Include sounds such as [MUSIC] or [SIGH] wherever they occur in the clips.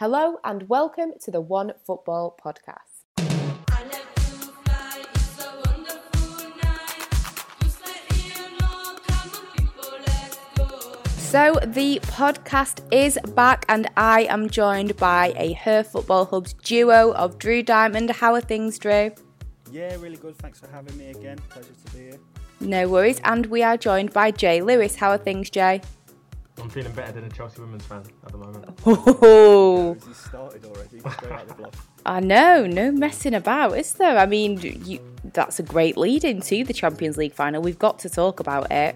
Hello and welcome to the One Football Podcast. So the podcast is back, and I am joined by a Her Football Hubs duo of Drew Diamond. How are things, Drew? Yeah, really good. Thanks for having me again. Pleasure to be here. No worries. And we are joined by Jay Lewis. How are things, Jay? I'm feeling better than a Chelsea women's fan at the moment. [LAUGHS] Oh, Has he started already? Straight out the block. [LAUGHS] I know, no messing about, is there? I mean, you, that's a great lead into the Champions League final. We've got to talk about it.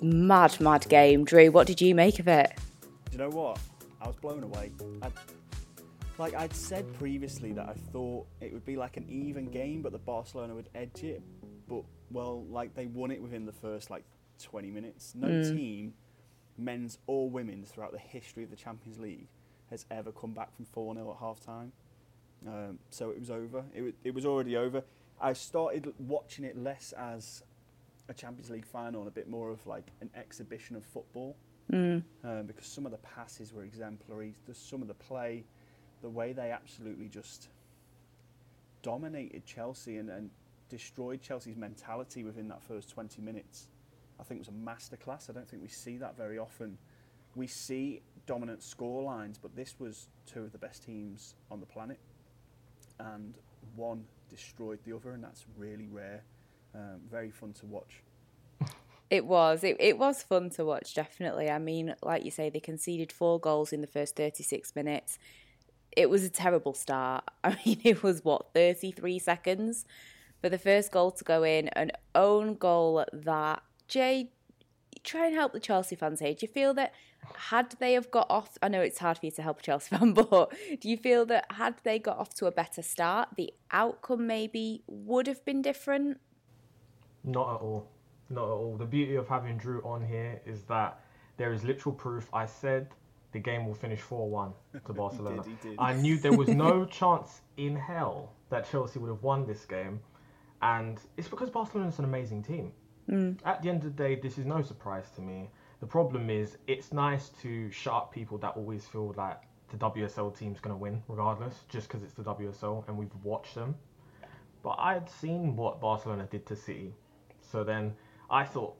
Mad, mad game. Drew, what did you make of it? Do you know what? I was blown away. i like I'd said previously that I thought it would be like an even game, but the Barcelona would edge it. But well, like they won it within the first like 20 minutes. No mm. team, men's or women's, throughout the history of the Champions League, has ever come back from 4 0 at half time. Um, so it was over. It, wa- it was already over. I started watching it less as a Champions League final and a bit more of like an exhibition of football um, because some of the passes were exemplary. Some of the play, the way they absolutely just dominated Chelsea and, and destroyed Chelsea's mentality within that first 20 minutes, I think it was a masterclass. I don't think we see that very often. We see dominant score lines, but this was two of the best teams on the planet, and one destroyed the other, and that's really rare. Um, very fun to watch. It was. It, it was fun to watch, definitely. I mean, like you say, they conceded four goals in the first 36 minutes. It was a terrible start. [LAUGHS] I mean, it was what, 33 seconds for the first goal to go in, an own goal that, Jay, try and help the Chelsea fans here. Do you feel that had they have got off, I know it's hard for you to help a Chelsea [LAUGHS] fan, but do you feel that had they got off to a better start, the outcome maybe would have been different? Not at all. Not at all. The beauty of having Drew on here is that there is literal proof. I said the game will finish 4 1 to [LAUGHS] Barcelona. he did. I knew there was no [LAUGHS] chance in hell that Chelsea would have won this game. And it's because Barcelona is an amazing team. Mm. At the end of the day, this is no surprise to me. The problem is, it's nice to shut people that always feel like the WSL team's going to win, regardless, just because it's the WSL and we've watched them. But I'd seen what Barcelona did to City. So then I thought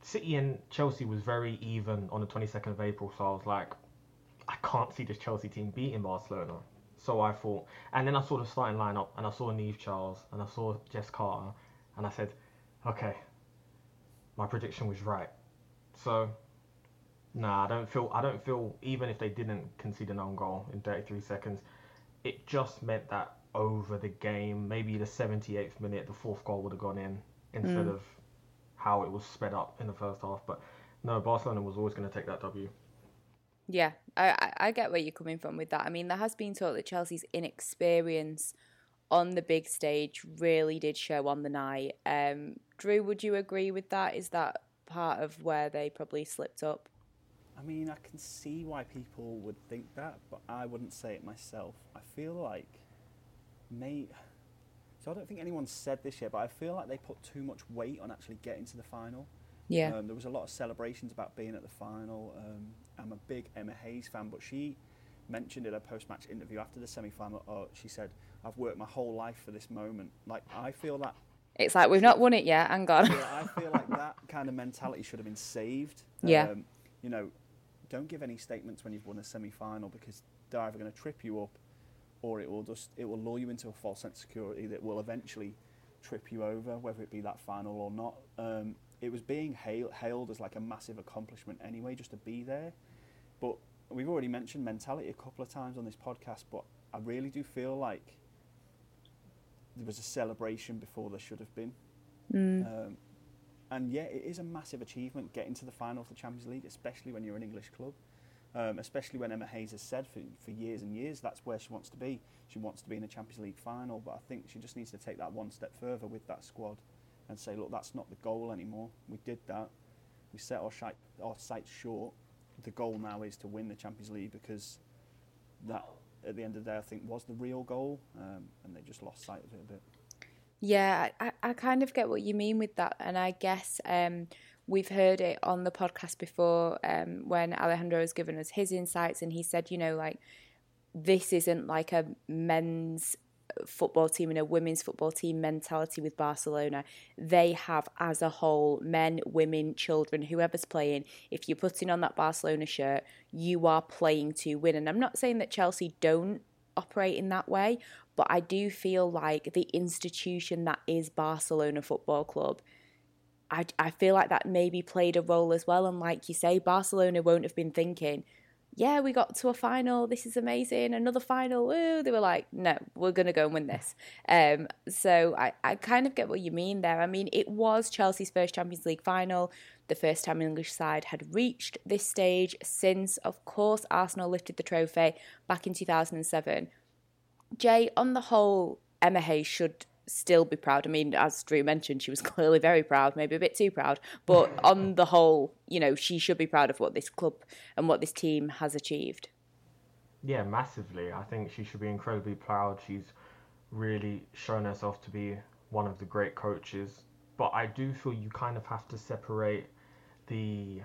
City and Chelsea was very even on the 22nd of April. So I was like, I can't see this Chelsea team beating Barcelona. So I thought, and then I saw the starting lineup and I saw Niamh Charles and I saw Jess Carter and I said, okay, my prediction was right. So, nah, I don't feel, I don't feel, even if they didn't concede an own goal in 33 seconds, it just meant that over the game, maybe the 78th minute, the fourth goal would have gone in instead of how it was sped up in the first half. But no, Barcelona was always going to take that W. Yeah, I, I I get where you're coming from with that. I mean, there has been talk that Chelsea's inexperience on the big stage really did show on the night. Um, Drew, would you agree with that? Is that part of where they probably slipped up? I mean, I can see why people would think that, but I wouldn't say it myself. I feel like, may, so I don't think anyone said this yet, but I feel like they put too much weight on actually getting to the final. Yeah. Um, there was a lot of celebrations about being at the final. Um, I'm a big Emma Hayes fan, but she mentioned in a post-match interview after the semi-final, oh, she said, "I've worked my whole life for this moment." Like I feel that It's like we've not won it yet. Hang on. yeah, I feel like that kind of mentality should have been saved. Yeah. Um, you know, don't give any statements when you've won a semi-final because they're either going to trip you up, or it will just it will lure you into a false sense of security that will eventually trip you over, whether it be that final or not. Um, it was being hail, hailed as like a massive accomplishment anyway, just to be there. But we've already mentioned mentality a couple of times on this podcast, but I really do feel like there was a celebration before there should have been. Um, and yeah, it is a massive achievement getting to the final of the Champions League, especially when you're an English club. Um, especially when Emma Hayes has said for, for years and years that's where she wants to be. She wants to be in a Champions League final, but I think she just needs to take that one step further with that squad and say, look, that's not the goal anymore. We did that. We set our, shi- our sights short. The goal now is to win the Champions League because that, at the end of the day, I think was the real goal, um, and they just lost sight of it a bit. Yeah, I, I kind of get what you mean with that. And I guess um, we've heard it on the podcast before um, when Alejandro has given us his insights and he said, you know, like this isn't like a men's football team and a women's football team mentality with Barcelona. They have, as a whole, men, women, children, whoever's playing, if you're putting on that Barcelona shirt, you are playing to win. And I'm not saying that Chelsea don't operate in that way, but I do feel like the institution that is Barcelona Football Club. I, I feel like that maybe played a role as well. And like you say, Barcelona won't have been thinking, yeah, we got to a final. This is amazing. Another final. Woo. They were like, no, we're going to go and win this. Um, so I, I kind of get what you mean there. I mean, it was Chelsea's first Champions League final, the first time English side had reached this stage since, of course, Arsenal lifted the trophy back in 2007. Jay, on the whole, Emma Hayes should still be proud. I mean, as Drew mentioned, she was [LAUGHS] clearly very proud, maybe a bit too proud. But [LAUGHS] on the whole, you know, she should be proud of what this club and what this team has achieved. Yeah, massively. I think she should be incredibly proud. She's really shown herself to be one of the great coaches. But I do feel you kind of have to separate the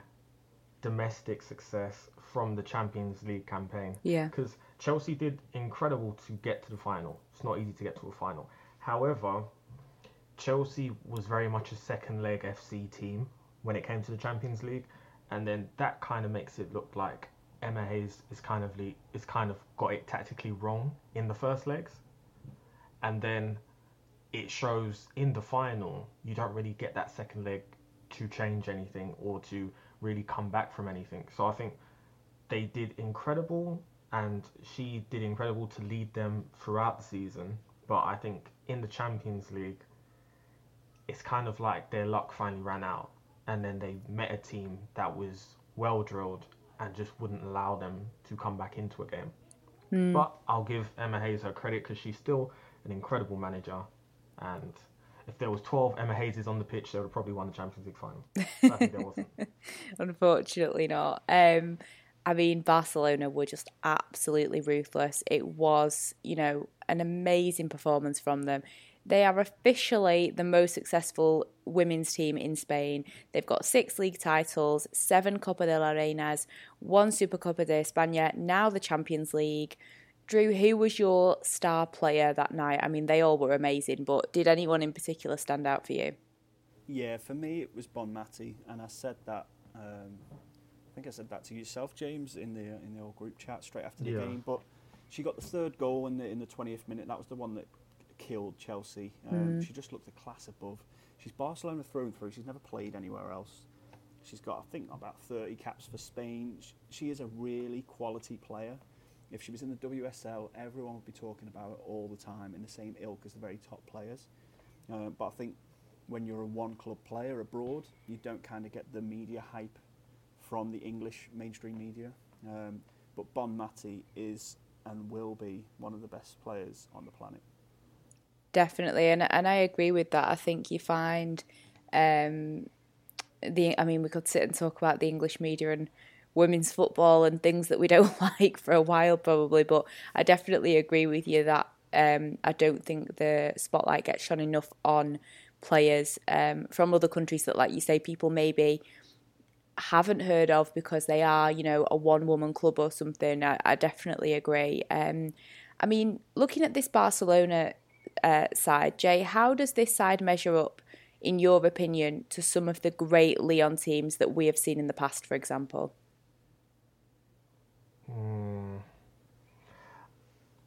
domestic success from the Champions League campaign. Yeah. Because Chelsea did incredible to get to the final. It's not easy to get to a final. However, Chelsea was very much a second leg FC team when it came to the Champions League, and then that kind of makes it look like Emma Hayes is kind of is kind of got it tactically wrong in the first legs, and then it shows in the final you don't really get that second leg to change anything or to really come back from anything. So I think they did incredible, and she did incredible to lead them throughout the season. But I think in the Champions League, it's kind of like their luck finally ran out, and then they met a team that was well drilled and just wouldn't allow them to come back into a game. Mm. But I'll give Emma Hayes her credit because she's still an incredible manager, and if there was 12 Emma Hayeses on the pitch, they would have probably won the Champions League final. I think there wasn't. [LAUGHS] Unfortunately not. Um, I mean, Barcelona were just absolutely ruthless. It was, you know, an amazing performance from them. They are officially the most successful women's team in Spain. They've got six league titles, seven Copa de la Reinas, one Supercopa de España, now the Champions League. Drew, who was your star player that night? I mean, they all were amazing, but did anyone in particular stand out for you? Yeah, for me it was Bon Bonmati, and I said that um, I think I said that to yourself, James, in the in the old group chat straight after the yeah. game. But she got the third goal in the in the 20th minute. That was the one that killed Chelsea. Um, mm. She just looked a class above. She's Barcelona through and through. She's never played anywhere else. She's got, I think, about 30 caps for Spain. She is a really quality player. If she was in the WSL, everyone would be talking about it all the time in the same ilk as the very top players. Uh, but I think when you're a one club player abroad, you don't kind of get the media hype from the English mainstream media. Um, but Bonmati is and will be one of the best players on the planet. Definitely, and and I agree with that. I think you find um, the. I mean, we could sit and talk about the English media and women's football and things that we don't [LAUGHS] like for a while, probably. But I definitely agree with you that um, I don't think the spotlight gets shone enough on players um, from other countries that, like you say, people maybe haven't heard of because they are, you know, a one woman club or something. I, I definitely agree. Um, I mean, looking at this Barcelona uh, side, Jay, how does this side measure up, in your opinion, to some of the great Lyon teams that we have seen in the past, for example? Mm.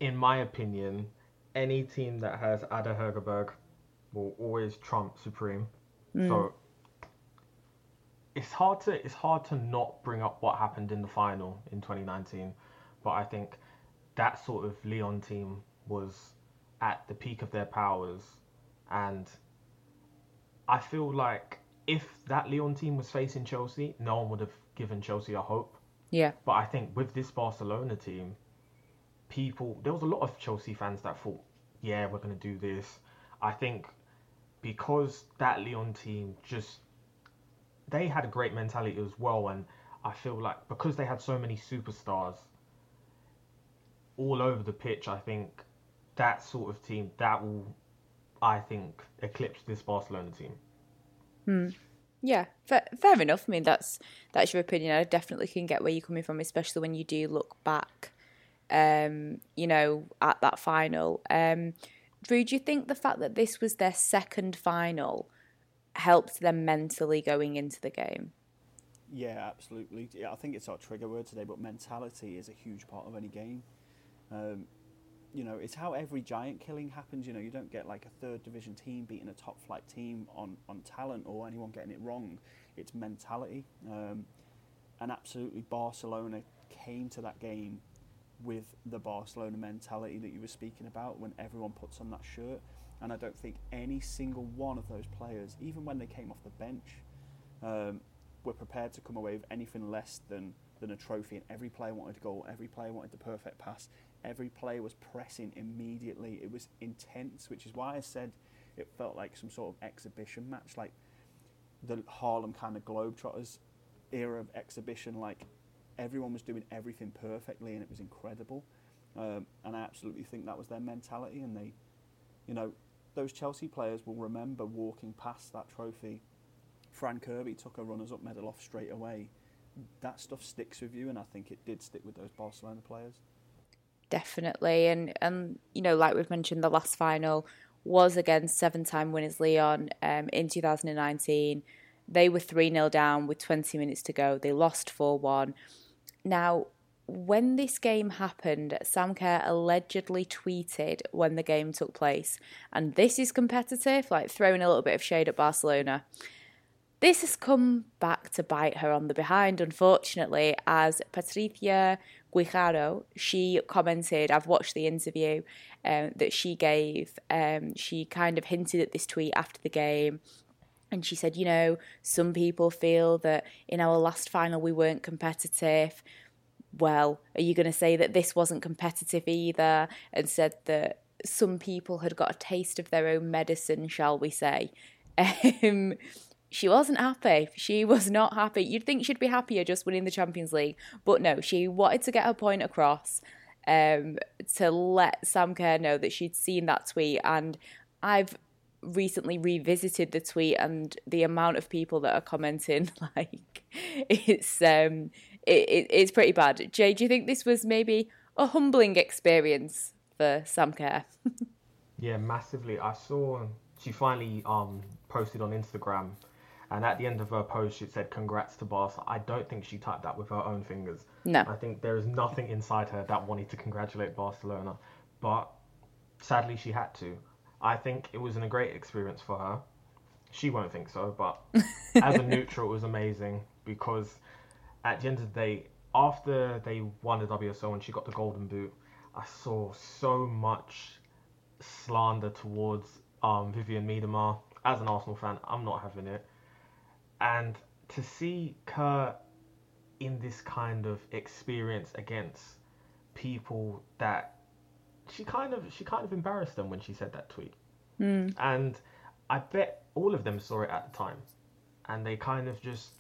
In my opinion, any team that has Ada Hegerberg will always trump Supreme. Mm. So it's hard to it's hard to not bring up what happened in the final in 2019, but I think that sort of Lyon team was at the peak of their powers, and I feel like if that Lyon team was facing Chelsea, no one would have given Chelsea a hope. Yeah. But I think with this Barcelona team, people there was a lot of Chelsea fans that thought, yeah, we're gonna do this. I think because that Lyon team just they had a great mentality as well, and I feel like because they had so many superstars all over the pitch, I think that sort of team that will, I think, eclipse this Barcelona team. Hmm. Yeah, fair, fair enough. I mean, that's that's your opinion. I definitely can get where you're coming from, especially when you do look back um, you know, at that final. Um, Drew, do you think the fact that this was their second final helped them mentally going into the game? Yeah, absolutely. Yeah, I think it's our trigger word today, but mentality is a huge part of any game. Um, you know, it's how every giant killing happens. You know, you don't get like a third division team beating a top flight team on, on talent or anyone getting it wrong. It's mentality. Um, and absolutely, Barcelona came to that game with the Barcelona mentality that you were speaking about when everyone puts on that shirt. And I don't think any single one of those players, even when they came off the bench, um, were prepared to come away with anything less than, than a trophy. And every player wanted a goal, every player wanted the perfect pass, every player was pressing immediately. It was intense, which is why I said it felt like some sort of exhibition match, like the Harlem kind of Globetrotters era of exhibition. Like everyone was doing everything perfectly, and it was incredible. Um, and I absolutely think that was their mentality, and they, you know, those Chelsea players will remember walking past that trophy. Fran Kirby took a runners-up medal off straight away. That stuff sticks with you, and I think it did stick with those Barcelona players definitely. And and you know, like we've mentioned, the last final was against seven-time winners Lyon um, in 2019. They were 3 0 down with 20 minutes to go. They lost 4 1. Now, when this game happened, Sam Kerr allegedly tweeted when the game took place, and this is competitive, like throwing a little bit of shade at Barcelona. This has come back to bite her on the behind, unfortunately, as Patricia Guijarro, she commented, I've watched the interview um, that she gave. Um, she kind of hinted at this tweet after the game. And she said, you know, some people feel that in our last final we weren't competitive. Well, are you going to say that this wasn't competitive either? And said that some people had got a taste of their own medicine, shall we say. [LAUGHS] Um, she wasn't happy. She was not happy. You'd think she'd be happier just winning the Champions League, but no, she wanted to get her point across um, to let Sam Kerr know that she'd seen that tweet. And I've recently revisited the tweet and the amount of people that are commenting, [LAUGHS] like it's um, it, it, it's pretty bad. Jay, do you think this was maybe a humbling experience for Sam Kerr? [LAUGHS] yeah, massively. I saw she finally um posted on Instagram and at the end of her post, she said, Congrats to Barca. I don't think she typed that with her own fingers. No. I think there is nothing inside her that wanted to congratulate Barcelona. But sadly, she had to. I think it was a great experience for her. She won't think so, but [LAUGHS] as a neutral, it was amazing because at the end of the day, after they won the WSL and she got the golden boot, I saw so much slander towards um, Vivianne Miedema. As an Arsenal fan, I'm not having it and to see Kerr in this kind of experience against people that she kind of she kind of embarrassed them when she said that tweet. Mm. And I bet all of them saw it at the time. And they kind of just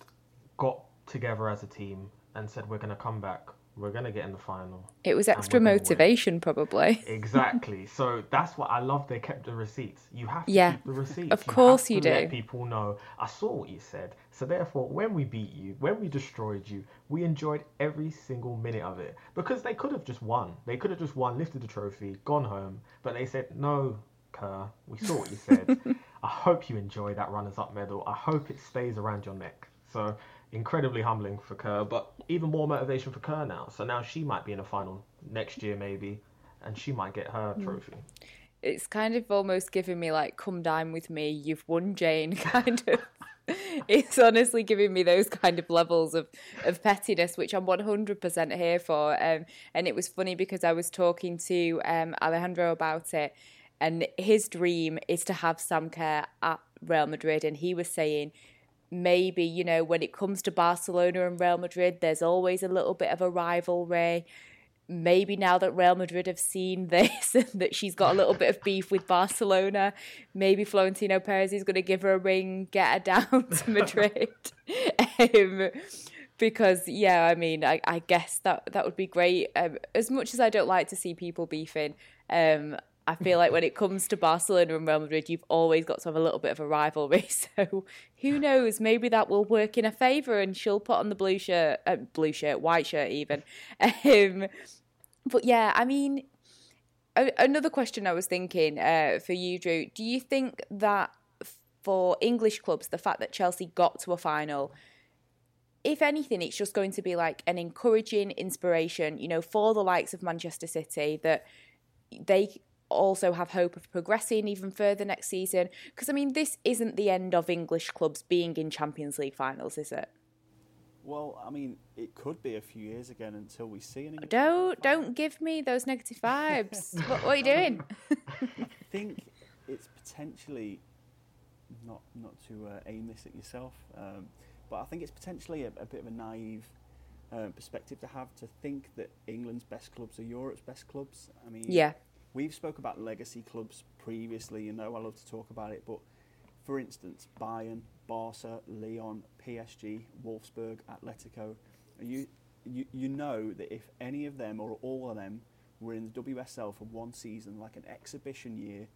got together as a team and said we're going to come back we're going to get in the final. It was extra motivation, probably. [LAUGHS] exactly. So that's what I love. They kept the receipts. You have to yeah, keep the receipts. Of course you, you do. People know. I saw what you said. So therefore, when we beat you, when we destroyed you, we enjoyed every single minute of it because they could have just won. They could have just won, lifted the trophy, gone home. But they said, "No, Kerr. We saw what you said. [LAUGHS] I hope you enjoy that runners-up medal. I hope it stays around your neck." So incredibly humbling for Kerr, but even more motivation for Kerr now. So now she might be in a final next year, maybe, and she might get her mm. trophy. It's kind of almost giving me like, come dine with me, you've won, Jane, [LAUGHS] kind of. it's honestly giving me those kind of levels of, of pettiness, which I'm 100% here for. Um, and it was funny because I was talking to um, Alejandro about it, and his dream is to have Sam Kerr at Real Madrid, and he was saying maybe, you know, when it comes to Barcelona and Real Madrid, there's always a little bit of a rivalry. Maybe now that Real Madrid have seen [LAUGHS] this, and [LAUGHS] that she's got a little bit of beef with Barcelona, maybe Florentino Perez is going to give her a ring, get her down [LAUGHS] to Madrid. um, because yeah, I mean, I, I, guess that that would be great. Um, as much as I don't like to see people beefing, um, I feel like when it comes to Barcelona and Real Madrid, you've always got to have a little bit of a rivalry. [LAUGHS] So who knows? Maybe that will work in a favour, and she'll put on the blue shirt, uh, blue shirt, white shirt, even. [LAUGHS] Um, but yeah, I mean, a- another question I was thinking uh, for you, Drew. Do you think that for English clubs, the fact that Chelsea got to a final, if anything, it's just going to be like an encouraging inspiration, you know, for the likes of Manchester City that they also have hope of progressing even further next season? Because I mean, this isn't the end of English clubs being in Champions League finals, is it? Well, I mean, it could be a few years again until we see an English. Don't don't give me those negative vibes. [LAUGHS] what, what, are you doing? [LAUGHS] I think it's potentially not not to uh, aim this at yourself, um, but I think it's potentially a, a bit of a naive uh, perspective to have to think that England's best clubs are Europe's best clubs. I mean, yeah, we've spoke about legacy clubs previously. You know, I love to talk about it, but for instance, Bayern, Barca, Lyon, PSG, Wolfsburg, Atletico, you, you, you know that if any of them or all of them were in the WSL for one season, like an exhibition year,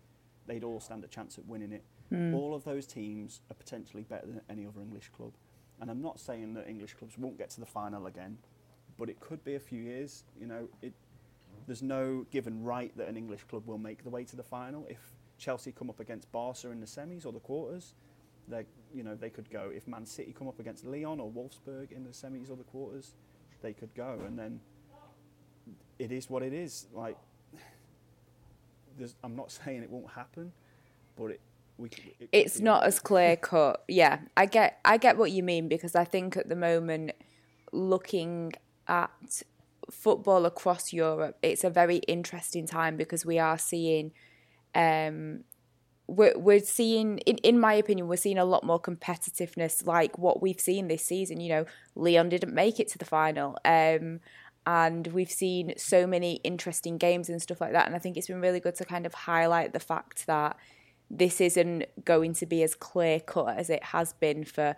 they'd all stand a chance at winning it. Mm. All of those teams are potentially better than any other English club. And I'm not saying that English clubs won't get to the final again, but it could be a few years. You know, it, there's no given right that an English club will make the way to the final. If Chelsea come up against Barca in the semis or the quarters, they you know they could go. If Man City come up against Lyon or Wolfsburg in the semis or the quarters, they could go. And then it is what it is. Like [SIGHS] I'm not [LAUGHS] saying it won't happen, but it. We, it it's not as clear cut. Yeah, I get I get what you mean because I think at the moment, looking at football across Europe, it's a very interesting time because we are seeing um, we're, we're seeing, in, in my opinion, we're seeing a lot more competitiveness like what we've seen this season. You know, Lyon didn't make it to the final. Um, and we've seen so many interesting games and stuff like that. And I think it's been really good to kind of highlight the fact that this isn't going to be as clear cut as it has been for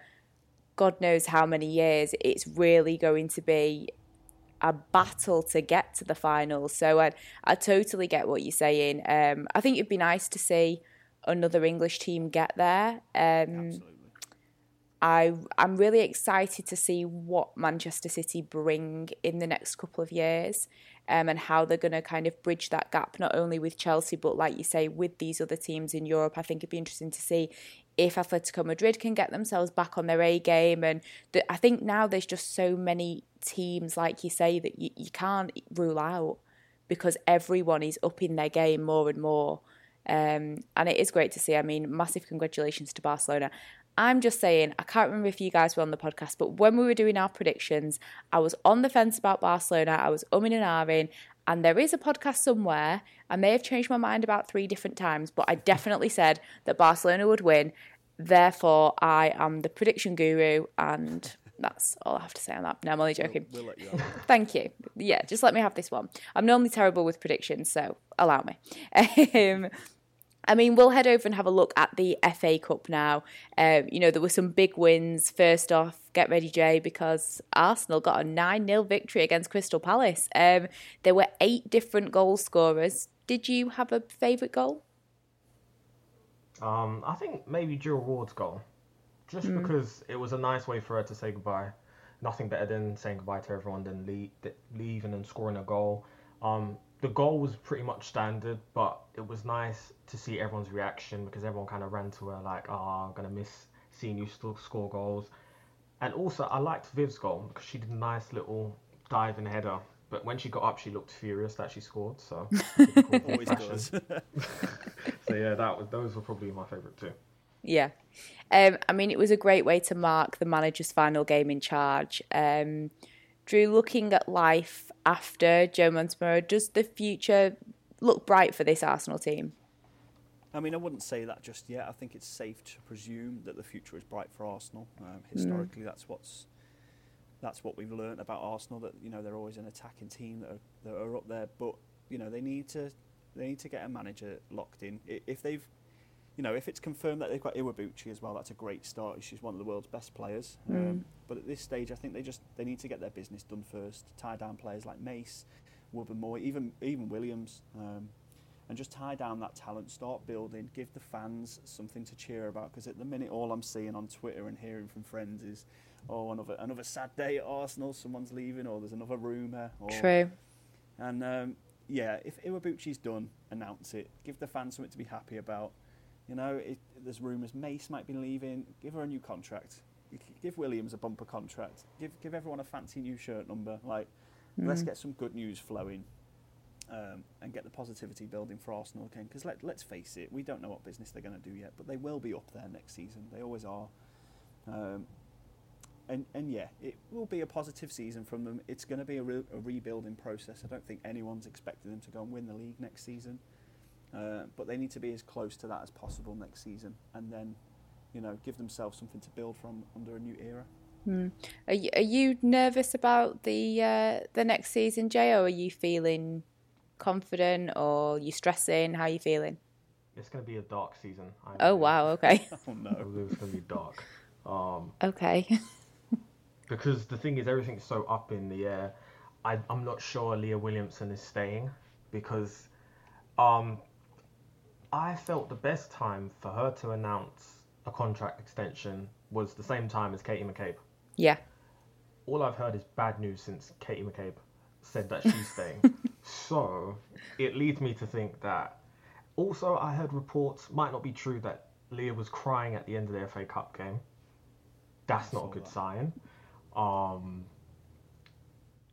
God knows how many years. It's really going to be a battle to get to the final. So I, I totally get what you're saying. Um, I think it'd be nice to see another English team get there. Um, I I'm really excited to see what Manchester City bring in the next couple of years, um, and how they're going to kind of bridge that gap not only with Chelsea but like you say with these other teams in Europe. I think it'd be interesting to see if Atletico Madrid can get themselves back on their A game, and the, I think now there's just so many teams like you say that you, you can't rule out because everyone is upping their game more and more. Um, and it is great to see. I mean, massive congratulations to Barcelona. I'm just saying, I can't remember if you guys were on the podcast, but when we were doing our predictions, I was on the fence about Barcelona. I was umming and ahhing, and there is a podcast somewhere. I may have changed my mind about three different times, but I definitely said that Barcelona would win. Therefore, I am the prediction guru, and that's all I have to say on that. No, I'm only joking. We'll, we'll you [LAUGHS] Thank you. Yeah, just let me have this one. I'm normally terrible with predictions, so allow me. Um, I mean, we'll head over and have a look at the FA Cup now. Um, you know, there were some big wins. First off, get ready, Jay, because Arsenal got a 9 0 victory against Crystal Palace. Um, there were eight different goal scorers. Did you have a favourite goal? Um, I think maybe Jill Roord's goal. Just mm. because it was a nice way for her to say goodbye. Nothing better than saying goodbye to everyone than leave, leaving and scoring a goal. Um, the goal was pretty much standard, but it was nice to see everyone's reaction because everyone kind of ran to her like, "Oh, I'm gonna miss seeing you still score goals." And also, I liked Viv's goal because she did a nice little diving header. But when she got up, she looked furious that she scored. So [LAUGHS] always does. [LAUGHS] so yeah, that was those were probably my favourite too. Yeah. Um, I mean, it was a great way to mark the manager's final game in charge. Um, Drew, looking at life after Joe Montemurro, does the future look bright for this Arsenal team? I mean, I wouldn't say that just yet. I think it's safe to presume that the future is bright for Arsenal. Um, historically, mm. that's what's that's what we've learned about Arsenal. That you know they're always an attacking team that are, that are up there, but you know they need to they need to get a manager locked in. If they've you know, if it's confirmed that they've got Iwabuchi as well, that's a great start. She's one of the world's best players. Mm. Um, but at this stage, I think they just they need to get their business done first. Tie down players like Mace, Wubben-Moy, even even Williams, um, and just tie down that talent. Start building. Give the fans something to cheer about. Because at the minute, all I'm seeing on Twitter and hearing from friends is, oh, another another sad day at Arsenal. Someone's leaving, or there's another rumor. Or, True. And um, yeah, if Iwabuchi's done, announce it. Give the fans something to be happy about. You know, it, there's rumours Mace might be leaving. Give her a new contract. Give Williams a bumper contract. Give give everyone a fancy new shirt number. Like, mm. let's get some good news flowing, um, and get the positivity building for Arsenal again. Because let let's face it, we don't know what business they're going to do yet, but they will be up there next season. They always are. Um, and and yeah, it will be a positive season from them. It's going to be a, re- a rebuilding process. I don't think anyone's expecting them to go and win the league next season. Uh, but they need to be as close to that as possible next season, and then, you know, give themselves something to build from under a new era. Hmm. Are, you, are you nervous about the uh, the next season, Jay, or are you feeling confident, or are you stressing? How are you feeling? It's going to be a dark season. I oh wow! Okay. [LAUGHS] oh no, it's going to be dark. Um, okay. [LAUGHS] because the thing is, everything's so up in the air. I, I'm not sure Leah Williamson is staying because um, I felt the best time for her to announce a contract extension was the same time as Katie McCabe. Yeah. All I've heard is bad news since Katie McCabe said that she's [LAUGHS] staying. so it leads me to think that. Also, I heard reports, might not be true, that Leah was crying at the end of the FA Cup game. That's not a good that. sign. Um,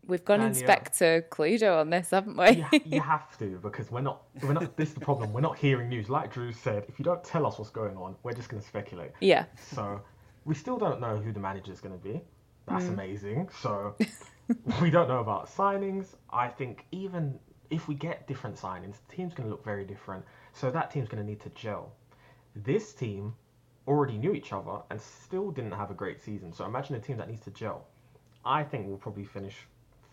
We've gone Inspector Cluedo on this, haven't we? you, you, [LAUGHS] have to because we're not. We're not. This is the problem. We're not hearing news. Like Drew said, if you don't tell us what's going on, we're just going to speculate. Yeah. So we still don't know who the manager is going to be. That's mm. amazing. So [LAUGHS] we don't know about signings. I think even if we get different signings, the team's going to look very different. So that team's going to need to gel. This team already knew each other and still didn't have a great season. So imagine a team that needs to gel. I think we'll probably finish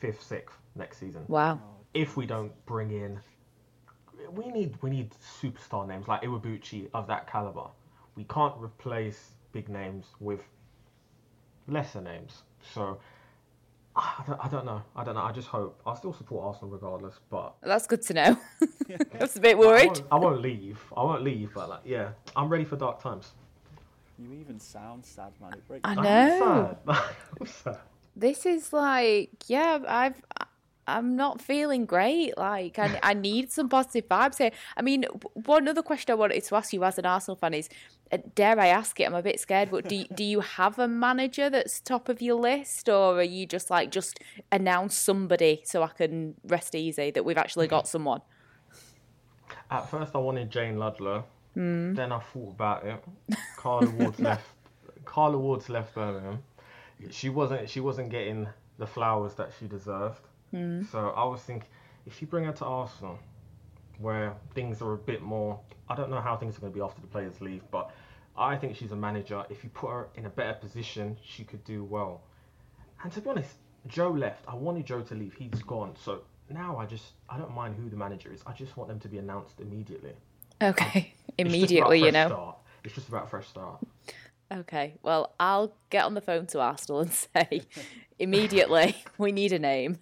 fifth, sixth next season. Wow. If we don't bring in, we need we need superstar names like Iwabuchi of that caliber. We can't replace big names with lesser names. So I don't, I don't know. I don't know. I just hope. I'll still support Arsenal regardless, but that's good to know. [LAUGHS] that's a bit worried. I won't, I won't, leave. I won't leave, but like, yeah, I'm ready for dark times. You even sound sad, man. It breaks. I know. I'm sad. [LAUGHS] I'm sad this is like, yeah, I've I'm not feeling great. Like, I, I need some positive vibes here. I mean, one other question I wanted to ask you as an Arsenal fan is, uh, dare I ask it? I'm a bit scared, but do do you have a manager that's top of your list, or are you just like just announce somebody so I can rest easy that we've actually got someone? At first, I wanted Jayne Ludlow. Mm. Then I thought about it. Carla Ward's [LAUGHS] left. Carla Ward's left Birmingham she wasn't she wasn't getting the flowers that she deserved. Mm. So I was thinking, if you bring her to Arsenal, where things are a bit more, I don't know how things are going to be after the players leave, but I think she's a manager. If you put her in a better position, she could do well. And to be honest, Joe left. I wanted Joe to leave. He's gone. So now I just I don't mind who the manager is. I just want them to be announced immediately. Okay, immediately, you know. Start. It's just about a fresh start. Okay, well, I'll get on the phone to Arsenal and [LAUGHS] say immediately we need a name.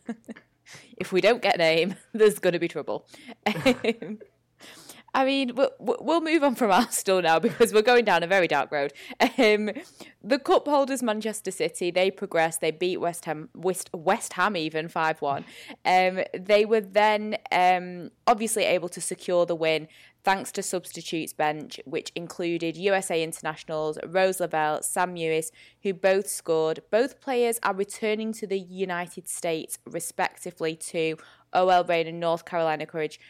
[LAUGHS] if we don't get a name, [LAUGHS] there's going to be trouble. Um, I mean, we'll, we'll move on from Arsenal [LAUGHS] now because we're going down a very dark road. Um, the cup holders, Manchester City, they progressed. They beat West Ham, West, West Ham even 5 1. Um, they were then um, obviously able to secure the win thanks to substitutes bench, which included USA internationals Rose Lavelle, Sam Mewis, who both scored. Both players are returning to the United States, respectively, to OL Reign and North Carolina Courage.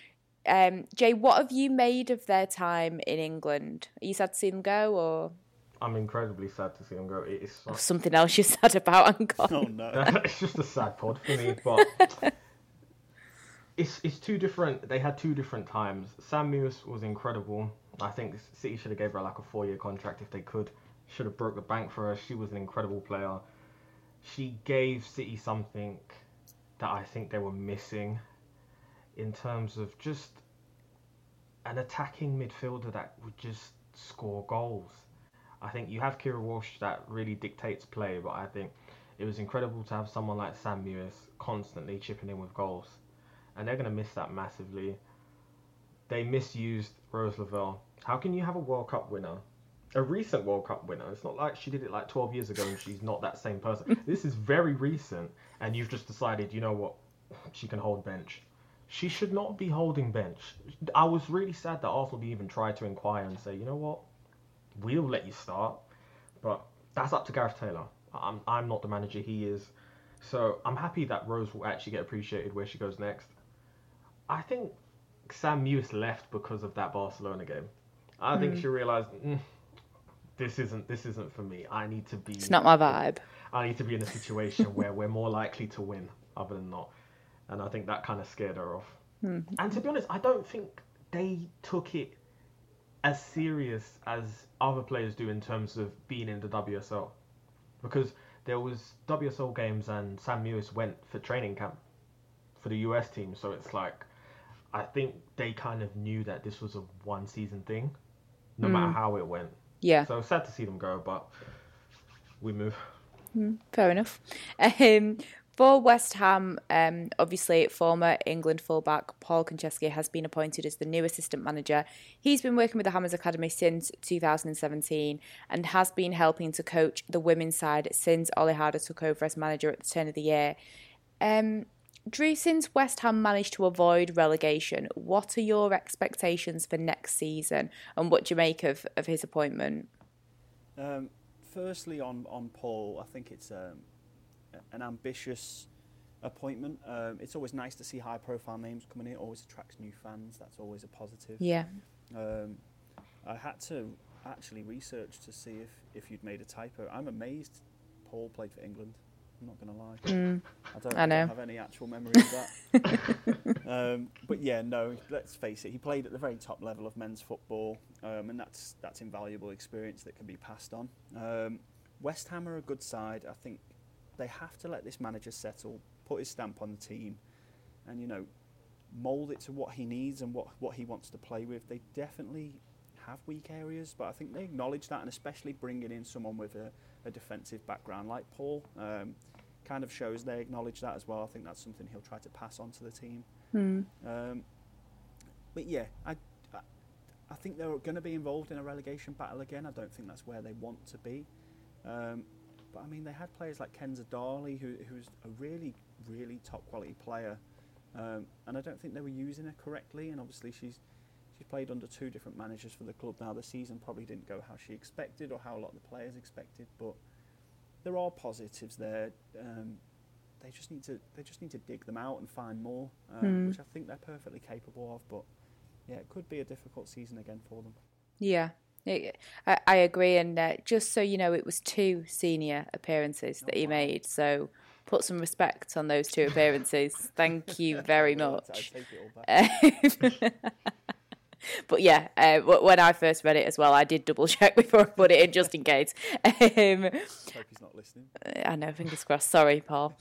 Um, Jay, what have you made of their time in England? Are you sad to see them go, or? I'm incredibly sad to see them go. It is so... something else you're sad about, Uncle. Oh no, [LAUGHS] it's just a sad pod for me, but [LAUGHS] it's it's two different. They had two different times. Sam Mewis was incredible. I think City should have gave her like a four year contract if they could. Should have broke the bank for her. She was an incredible player. She gave City something that I think they were missing in terms of just an attacking midfielder that would just score goals. I think you have Keira Walsh that really dictates play, but I think it was incredible to have someone like Sam Mewis constantly chipping in with goals and they're going to miss that massively. They misused Rose Lavelle. How can you have a World Cup winner, a recent World Cup winner? It's not like she did it like 12 years ago and she's not that same person. [LAUGHS] this is very recent, and you've just decided, you know what, she can hold bench. She should not be holding bench. I was really sad that Arsenal even tried to inquire and say, you know what, we'll let you start, but that's up to Gareth Taylor. I'm I'm not the manager. He is. So I'm happy that Rose will actually get appreciated where she goes next. I think Sam Mewis left because of that Barcelona game. I think she realised mm, this isn't this isn't for me. I need to be. It's not my vibe. I need to be in a situation where we're more likely to win, other than not. And I think that kind of scared her off. Hmm. And to be honest, I don't think they took it as serious as other players do in terms of being in the WSL, because there was WSL games and Sam Mewis went for training camp for the US team. So it's like, I think they kind of knew that this was a one season thing, no matter hmm. how it went. Yeah. So sad to see them go, but we move. Hmm. Fair enough. [LAUGHS] Um, for West Ham, um, obviously, former England fullback Paul Konchesky has been appointed as the new assistant manager. He's been working with the Hammers Academy since 2017 and has been helping to coach the women's side since Olli Harder took over as manager at the turn of the year. Um, Drew, since West Ham managed to avoid relegation, what are your expectations for next season and what do you make of, of his appointment? Um, firstly, on, on Paul, I think it's um, an ambitious appointment. Um, it's always nice to see high profile names coming in, it always attracts new fans, that's always a positive. Yeah. Um, I had to actually research to see if, if you'd made a typo. I'm amazed Paul played for England. I'm not going to lie. I don't, Mm. I know. don't have any actual memory of that. [LAUGHS] um, but yeah, no. Let's face it. He played at the very top level of men's football, um, and that's that's invaluable experience that can be passed on. Um, West Ham are a good side. I think they have to let this manager settle, put his stamp on the team, and you know, mould it to what he needs and what what he wants to play with. They definitely have weak areas, but I think they acknowledge that, and especially bringing in someone with a, a defensive background like Paul um, kind of shows they acknowledge that as well. I think that's something he'll try to pass on to the team. Um, but yeah, I, I, I think they're going to be involved in a relegation battle again. I don't think that's where they want to be. Um, but I mean, they had players like Kenza Dali, who, who's a really, really top quality player, um, and I don't think they were using her correctly. And obviously, she's she's played under two different managers for the club now. The season probably didn't go how she expected or how a lot of the players expected, but there are positives there. Um, they just need to they just need to dig them out and find more, um, which I think they're perfectly capable of. But yeah, it could be a difficult season again for them. Yeah, It- I, I agree. And uh, just so you know, it was two senior appearances that he made. So put some respect on those two [LAUGHS] appearances. Thank you very [LAUGHS] much. [LAUGHS] take it all back. But yeah, uh, when I first read it as well, I did double check [LAUGHS] before I put it in just in case. Um, Hope he's not listening. I know, fingers crossed. Sorry, Paul.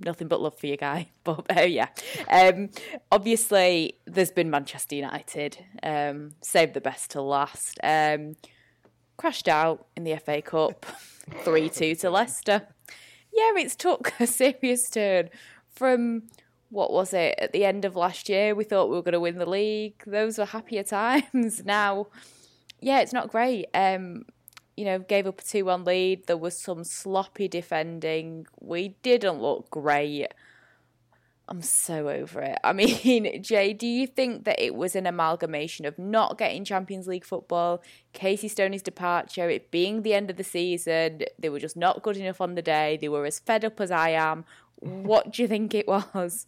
Nothing but love for you, guy. [LAUGHS] But uh, yeah, um, obviously, there's been Manchester United. Um, saved the best to last. Um, crashed out in the FA Cup, [LAUGHS] three two to Leicester. Yeah, it's took a serious turn from what was it at the end of last year? We thought we were going to win the league. Those were happier [LAUGHS] times. Now, yeah, it's not great. Um, you know, gave up a 2 1 lead. There was some sloppy defending. We didn't look great. I'm so over it. I [LAUGHS] mean, Jay, do you think that it was an amalgamation of not getting Champions League football, Casey Stoney's departure, it being the end of the season, they were just not good enough on the day, they were as fed up as I am? What do you think it was?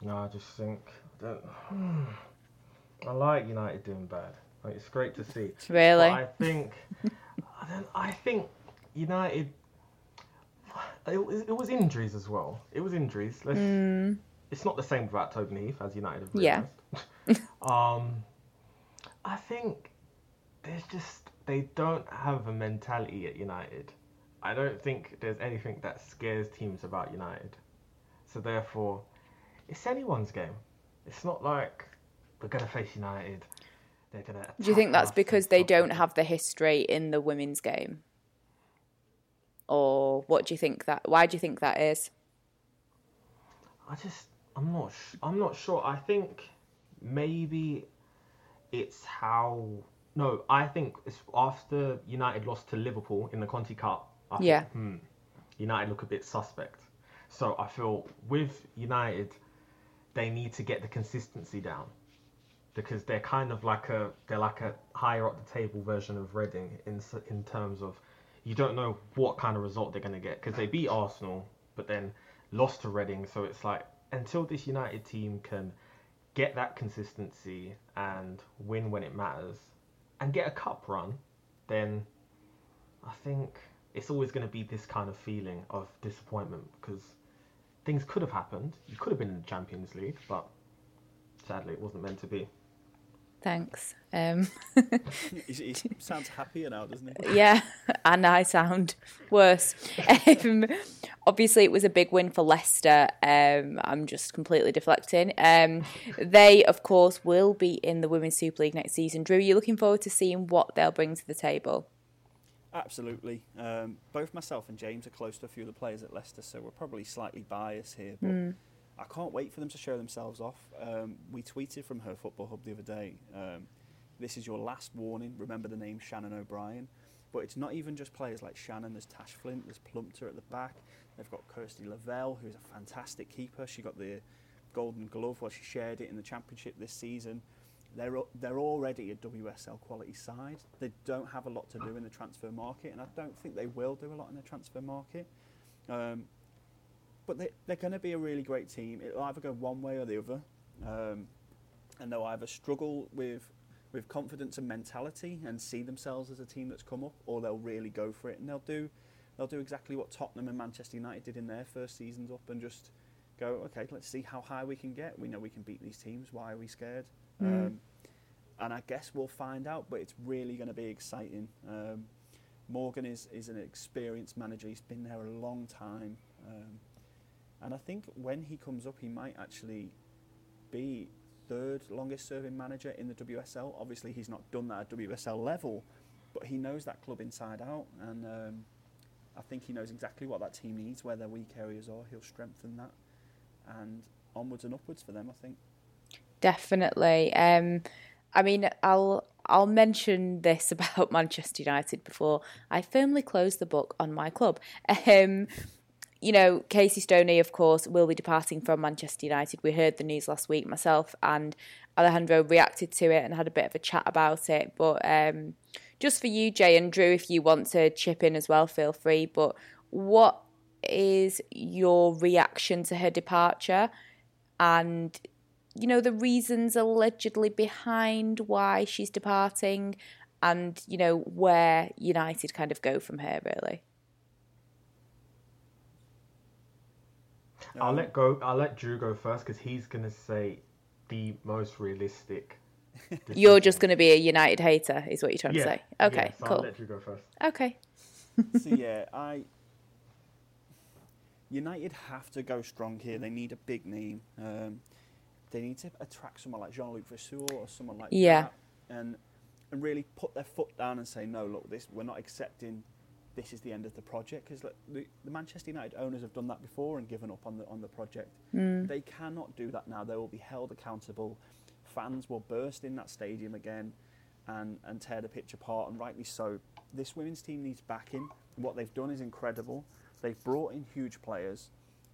No, I just think I. I like United doing bad. Like, it's great to see. [LAUGHS] Really? But I think, I, don't, I think United. It, was- it was injuries as well. It was injuries. Let's, It's not the same without Tobin Heath, as United have Yeah. [LAUGHS] um, I think there's just they don't have a mentality at United. I don't think there's anything that scares teams about United. So therefore, it's anyone's game. It's not like we're gonna face United. They're gonna. Do you think that's because they don't have the history in the women's game? Or what do you think that why do you think that is? I just I'm not sh- I'm not sure. I think maybe it's how no, I think it's after United lost to Liverpool in the Conti Cup. I Yeah. hmm, United look a bit suspect. So I feel with United, they need to get the consistency down because they're kind of like a they're like a higher up the table version of Reading in in terms of you don't know what kind of result they're going to get because they beat Arsenal but then lost to Reading so it's like until this United team can get that consistency and win when it matters and get a cup run then I think it's always going to be this kind of feeling of disappointment because things could have happened. You could have been in the Champions League, but sadly it wasn't meant to be. Thanks. Um, [LAUGHS] he, he, sounds happier now, doesn't he? [LAUGHS] Yeah, and I sound worse. Um, obviously, it was a big win for Leicester. Um, I'm just completely deflecting. Um, they, of course, will be in the Women's Super League next season. Drew, are you looking forward to seeing what they'll bring to the table? Absolutely. Um, both myself and James are close to a few of the players at Leicester, so we're probably slightly biased here. But mm. I can't wait for them to show themselves off. Um, we tweeted from her football hub the other day. Um, this is your last warning. Remember the name Shannon O'Brien. But it's not even just players like Shannon. There's Tash Flint. There's Plumptre at the back. They've got Kirstie Levell, who's a fantastic keeper. She got the Golden Glove while she shared it in the Championship this season. They're, they're already a WSL quality side. They don't have a lot to do in the transfer market, and I don't think they will do a lot in the transfer market. Um, but they, they're going to be a really great team. It'll either go one way or the other, um, and they'll either struggle with with confidence and mentality and see themselves as a team that's come up, or they'll really go for it and they'll do they'll do exactly what Tottenham and Manchester United did in their first seasons up and just go, okay, let's see how high we can get. We know we can beat these teams. Why are we scared? Mm. Um, and I guess we'll find out, but it's really going to be exciting. Um, Morgan is, is an experienced manager. He's been there a long time. Um, and I think when he comes up, he might actually be third longest serving manager in the WSL. Obviously, he's not done that at WSL level, but he knows that club inside out. And um, I think he knows exactly what that team needs, where their weak areas are. He'll strengthen that. And onwards and upwards for them, I think. Definitely. Um, I mean, I'll I'll mention this [LAUGHS] about Manchester United before I firmly close the book on my club. Um, you know, Casey Stoney, of course, will be departing from Manchester United. We heard the news last week. Myself and Alejandro reacted to it and had a bit of a chat about it. But um, just for you, Jay and Drew, if you want to chip in as well, feel free. But what is your reaction to her departure? And you know, the reasons allegedly behind why she's departing and, you know, where United kind of go from here, really. I'll let go. I'll let Drew go first because he's gonna say the most realistic. [LAUGHS] You're just gonna be a United hater, is what you're trying yeah, to say. Okay, yeah, so cool. I'll let Drew go first. Okay. so yeah, I. United have to go strong here. They need a big name. Um, they need to attract someone like Jean-Luc Vasseur or someone like yeah. that, and and really put their foot down and say, no, look, this we're not accepting. This is the end of the project because the, the, Manchester United owners have done that before and given up on the on the project. Mm. They cannot do that now. They will be held accountable. Fans will burst in that stadium again, and and tear the pitch apart, and rightly so. This women's team needs backing. What they've done is incredible. They've brought in huge players,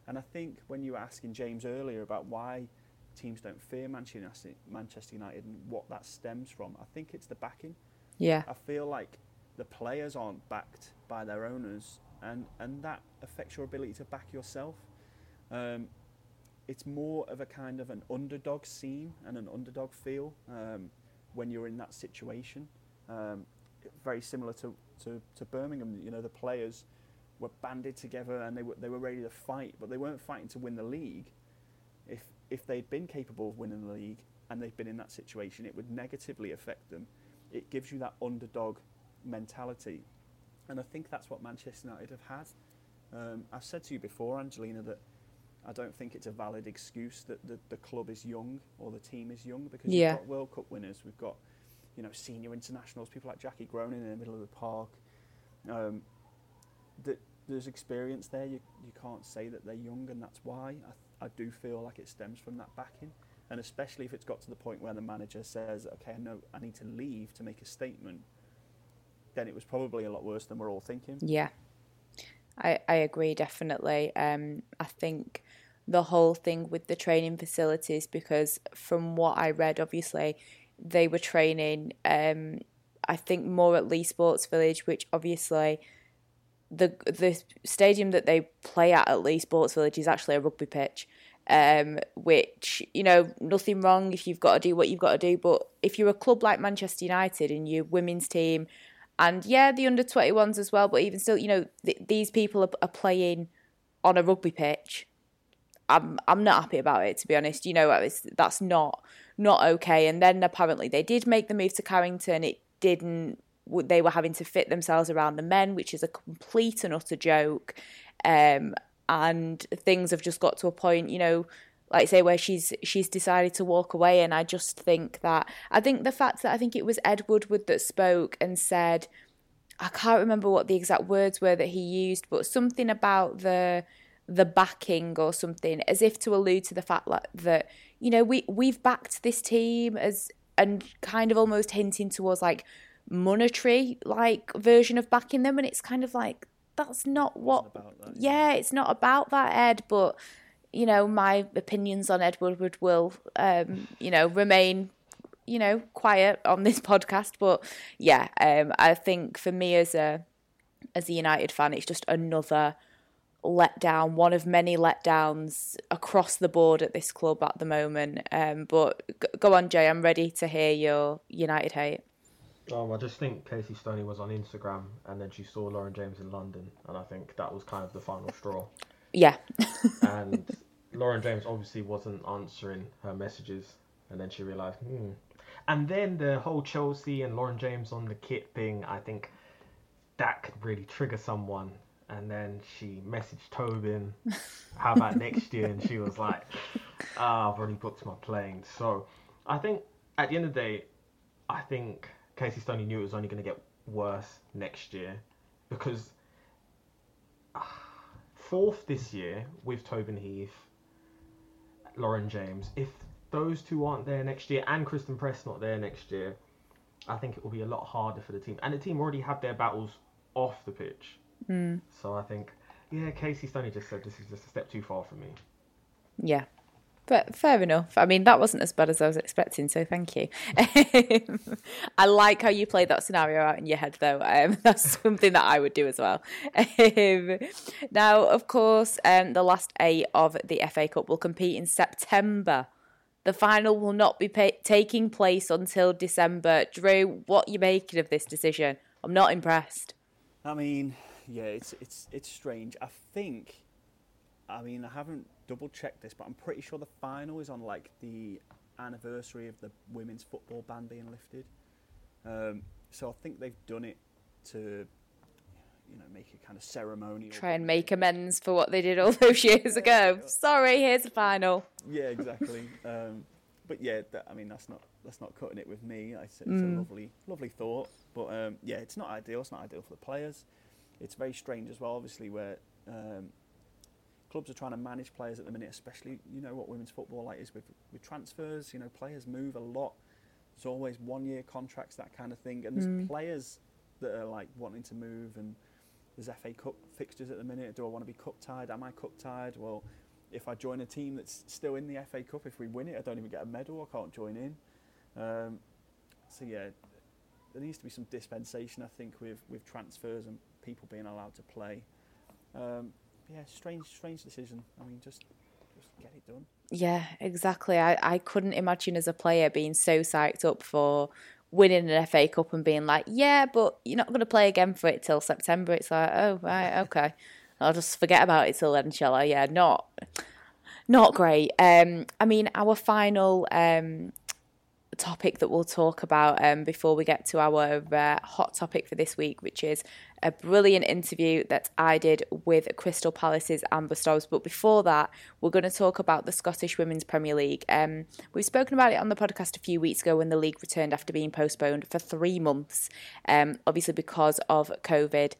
and I think when you were asking James earlier about why teams don't fear Manchester United and what that stems from. I think it's the backing. Yeah. I feel like the players aren't backed by their owners, and, and that affects your ability to back yourself. Um, it's more of a kind of an underdog scene and an underdog feel um, when you're in that situation. Um, very similar to, to, to Birmingham, you know, the players were banded together and they were, they were ready to fight, but they weren't fighting to win the league. If if they'd been capable of winning the league and they've been in that situation, it would negatively affect them. It gives you that underdog mentality. And I think that's what Manchester United have had. Um, I've said to you before, Angelina, that I don't think it's a valid excuse that the, the club is young or the team is young because yeah. we've got World Cup winners, we've got you know senior internationals, people like Jackie Groenen in the middle of the park. Um, that there's experience there. You you can't say that they're young, and that's why. I I do feel like it stems from that backing. And especially if it's got to the point where the manager says, okay, I know I need to leave to make a statement, then it was probably a lot worse than we're all thinking. Yeah. I, I agree, definitely. Um, I think the whole thing with the training facilities because from what I read, obviously they were training. Um, I think more at Leigh Sports Village, which obviously the the stadium that they play at at Leigh Sports Village is actually a rugby pitch. Um, which you know nothing wrong if you've got to do what you've got to do, but if you're a club like Manchester United and your women's team, and yeah, the under twenty ones as well, but even still, you know th- these people are, are playing on a rugby pitch. I'm I'm not happy about it to be honest. You know that's not not okay. And then apparently they did make the move to Carrington. It didn't they were having to fit themselves around the men, which is a complete and utter joke. Um, and things have just got to a point, you know, like say, where she's she's decided to walk away. And I just think that I think the fact that I think it was Ed Woodward that spoke and said, I can't remember what the exact words were that he used, but something about the the backing or something, as if to allude to the fact that, that you know we we've backed this team as and kind of almost hinting towards like monetary like version of backing them and it's kind of like that's not what that, yeah. yeah it's not about that ed but you know my opinions on ed woodward will um you know remain you know quiet on this [LAUGHS] podcast but yeah um i think for me as a as a united fan it's just another letdown one of many letdowns across the board at this club at the moment um but go on jay i'm ready to hear your united hate um, I just think Casey Stoney was on Instagram and then she saw Lauren James in London, and I think that was kind of the final straw. Yeah. and Lauren James obviously wasn't answering her messages, and then she realised, hmm. And then the whole Chelsea and Lauren James on the kit thing, I think that could really trigger someone. And then she messaged Tobin, how about [LAUGHS] next year? And she was like, ah, I've already booked my plane. So I think at the end of the day, I think Casey Stoney knew it was only going to get worse next year because uh, [SIGHS] fourth this year with Tobin Heath, Lauren James. If those two aren't there next year and Christen Press not there next year, I think it will be a lot harder for the team. And the team already had their battles off the pitch. Mm. So I think, yeah, Casey Stoney just said this is just a step too far for me. Yeah, but fair enough. I mean, that wasn't as bad as I was expecting, so thank you. [LAUGHS] I like how you played that scenario out in your head, though. Um, [LAUGHS] that's something that I would do as well. Um, now, of course, um, the last eight of the FA Cup will compete in September. The final will not be taking place until December. Drew, what are you making of this decision? I'm not impressed. I mean, yeah, it's it's it's strange. I think, I mean, I haven't double checked this, but I'm pretty sure the final is on like the anniversary of the women's football ban being lifted. Um, so I think they've done it to, you know, make a kind of ceremonial. Try and make amends for what they did all those [LAUGHS] years ago. Sorry, here's the final. Yeah, exactly. um, but yeah, that, I mean that's not that's not cutting it with me. It's, it's mm. a lovely lovely thought, but um, yeah, it's not ideal. It's not ideal for the players. It's very strange as well, obviously, where um, clubs are trying to manage players at the minute, especially you know what women's football like is with with transfers. You know, players move a lot. It's always one year contracts, that kind of thing, and there's mm. players that are like wanting to move. And there's FA Cup fixtures at the minute. Do I want to be cup tied? Am I cup tied? Well, if I join a team that's still in the FA Cup, if we win it, I don't even get a medal. I can't join in. Um, so yeah, there needs to be some dispensation, I think, with with transfers and people being allowed to play. Um, yeah, strange, strange decision. I mean, just just get it done. Yeah, exactly. I, I couldn't imagine as a player being so psyched up for winning an FA Cup and being like, yeah, but you're not going to play again for it till September. It's like, oh, right, [LAUGHS] okay. I'll just forget about it till then, shall I? Yeah, not not great. Um, I mean, our final um, topic that we'll talk about um, before we get to our uh, hot topic for this week, which is a brilliant interview that I did with Crystal Palace's Amber Stobbs. But before that, we're going to talk about the Scottish Women's Premier League. Um, we've spoken about it on the podcast a few weeks ago when the league returned after being postponed for three months, um, obviously because of COVID.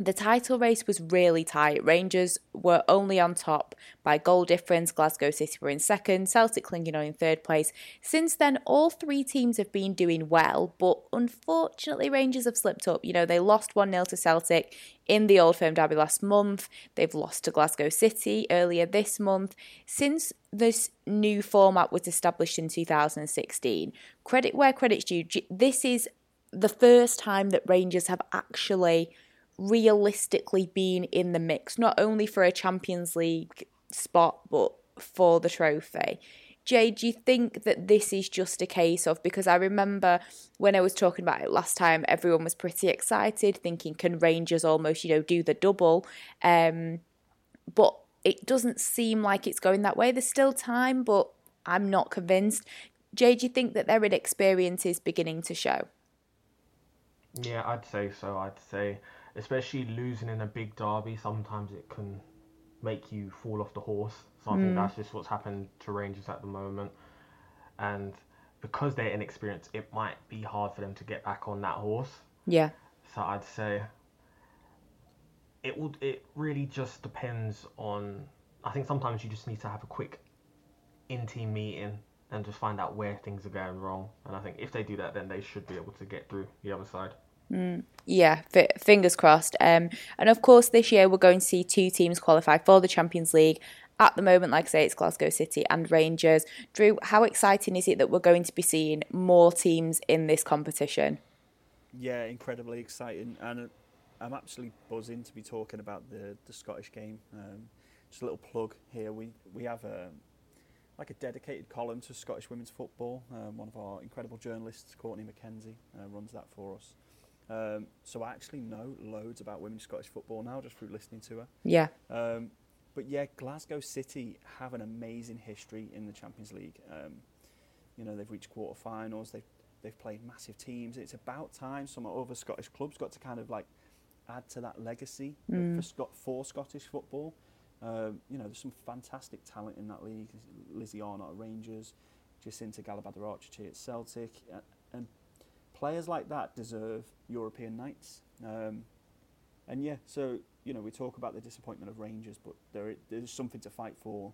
The title race was really tight. Rangers were only on top by goal difference. Glasgow City were in second, Celtic clinging on in third place. Since then, all three teams have been doing well, but unfortunately, Rangers have slipped up. You know, they lost 1 0 to Celtic in the Old Firm Derby last month. They've lost to Glasgow City earlier this month. Since this new format was established in 2016, credit where credit's due, this is the first time that Rangers have actually realistically been in the mix, not only for a Champions League spot, but for the trophy. Jay, do you think that this is just a case of because I remember when I was talking about it last time, everyone was pretty excited, thinking, can Rangers almost, you know, do the double? Um, but it doesn't seem like it's going that way. There's still time, but I'm not convinced. Jay, do you think that their inexperience is beginning to show? Yeah, I'd say so. I'd say especially losing in a big derby, sometimes it can make you fall off the horse. So I mm. think that's just what's happened to Rangers at the moment. And because they're inexperienced, it might be hard for them to get back on that horse. Yeah. So I'd say it would. It really just depends on. I think sometimes you just need to have a quick in-team meeting and just find out where things are going wrong. And I think if they do that, then they should be able to get through the other side. Mm, yeah, f- fingers crossed. Um, and of course, this year we're going to see two teams qualify for the Champions League. At the moment, like I say, it's Glasgow City and Rangers. Drew, how exciting is it that we're going to be seeing more teams in this competition? Yeah, incredibly exciting. And I'm absolutely buzzing to be talking about the, the Scottish game. Um, just a little plug here. We, we have a, um, like a dedicated column to Scottish women's football. Um, one of our incredible journalists, Courtney McKenzie, uh, runs that for us. Um, so I actually know loads about women's Scottish football now just through listening to her. Yeah. Um, but yeah, Glasgow City have an amazing history in the Champions League. Um, you know, they've reached quarterfinals. They've they've played massive teams. It's about time some other Scottish clubs got to kind of like add to that legacy mm. for Scot for Scottish football. Um, you know, there's some fantastic talent in that league. Lizzie Arnott at Rangers, Jacynta Galabadaarachchi at Celtic, and players like that deserve European nights. Um, and yeah, so you know we talk about the disappointment of Rangers, but there there's something to fight for,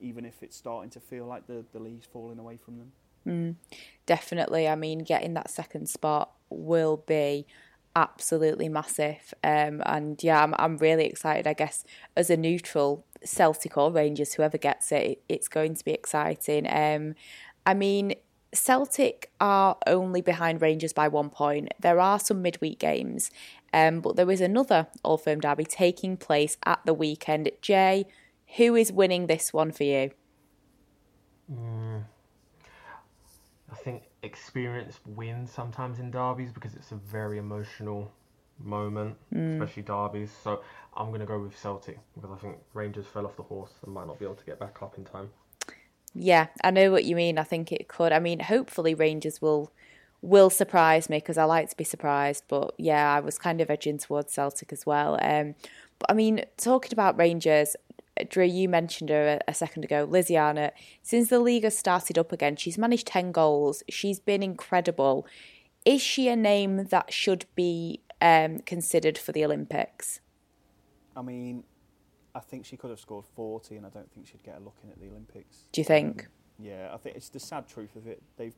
even if it's starting to feel like the the league's falling away from them. Mm, definitely. I mean, getting that second spot will be absolutely massive. Um, and yeah, I'm I'm really excited. I guess as a neutral, Celtic or Rangers, whoever gets it, it's going to be exciting. Um, I mean, Celtic are only behind Rangers by one point. There are some midweek games, um, but there is another Old Firm derby taking place at the weekend. Jay, who is winning this one for you? Mm, I think experience wins sometimes in derbies because it's a very emotional moment, mm. especially derbies. So I'm going to go with Celtic because I think Rangers fell off the horse and might not be able to get back up in time. Yeah, I know what you mean. I think it could. I mean, hopefully Rangers will will surprise me because I like to be surprised. But yeah, I was kind of edging towards Celtic as well. Um, but I mean, talking about Rangers, Drew, you mentioned her a, second ago, Lizzie. Since the league has started up again, she's managed ten goals. She's been incredible. Is she a name that should be um, considered for the Olympics? I mean, I think she could have scored 40, and I don't think she'd get a look in at the Olympics. Do you think? Um, yeah, I think it's the sad truth of it. They've,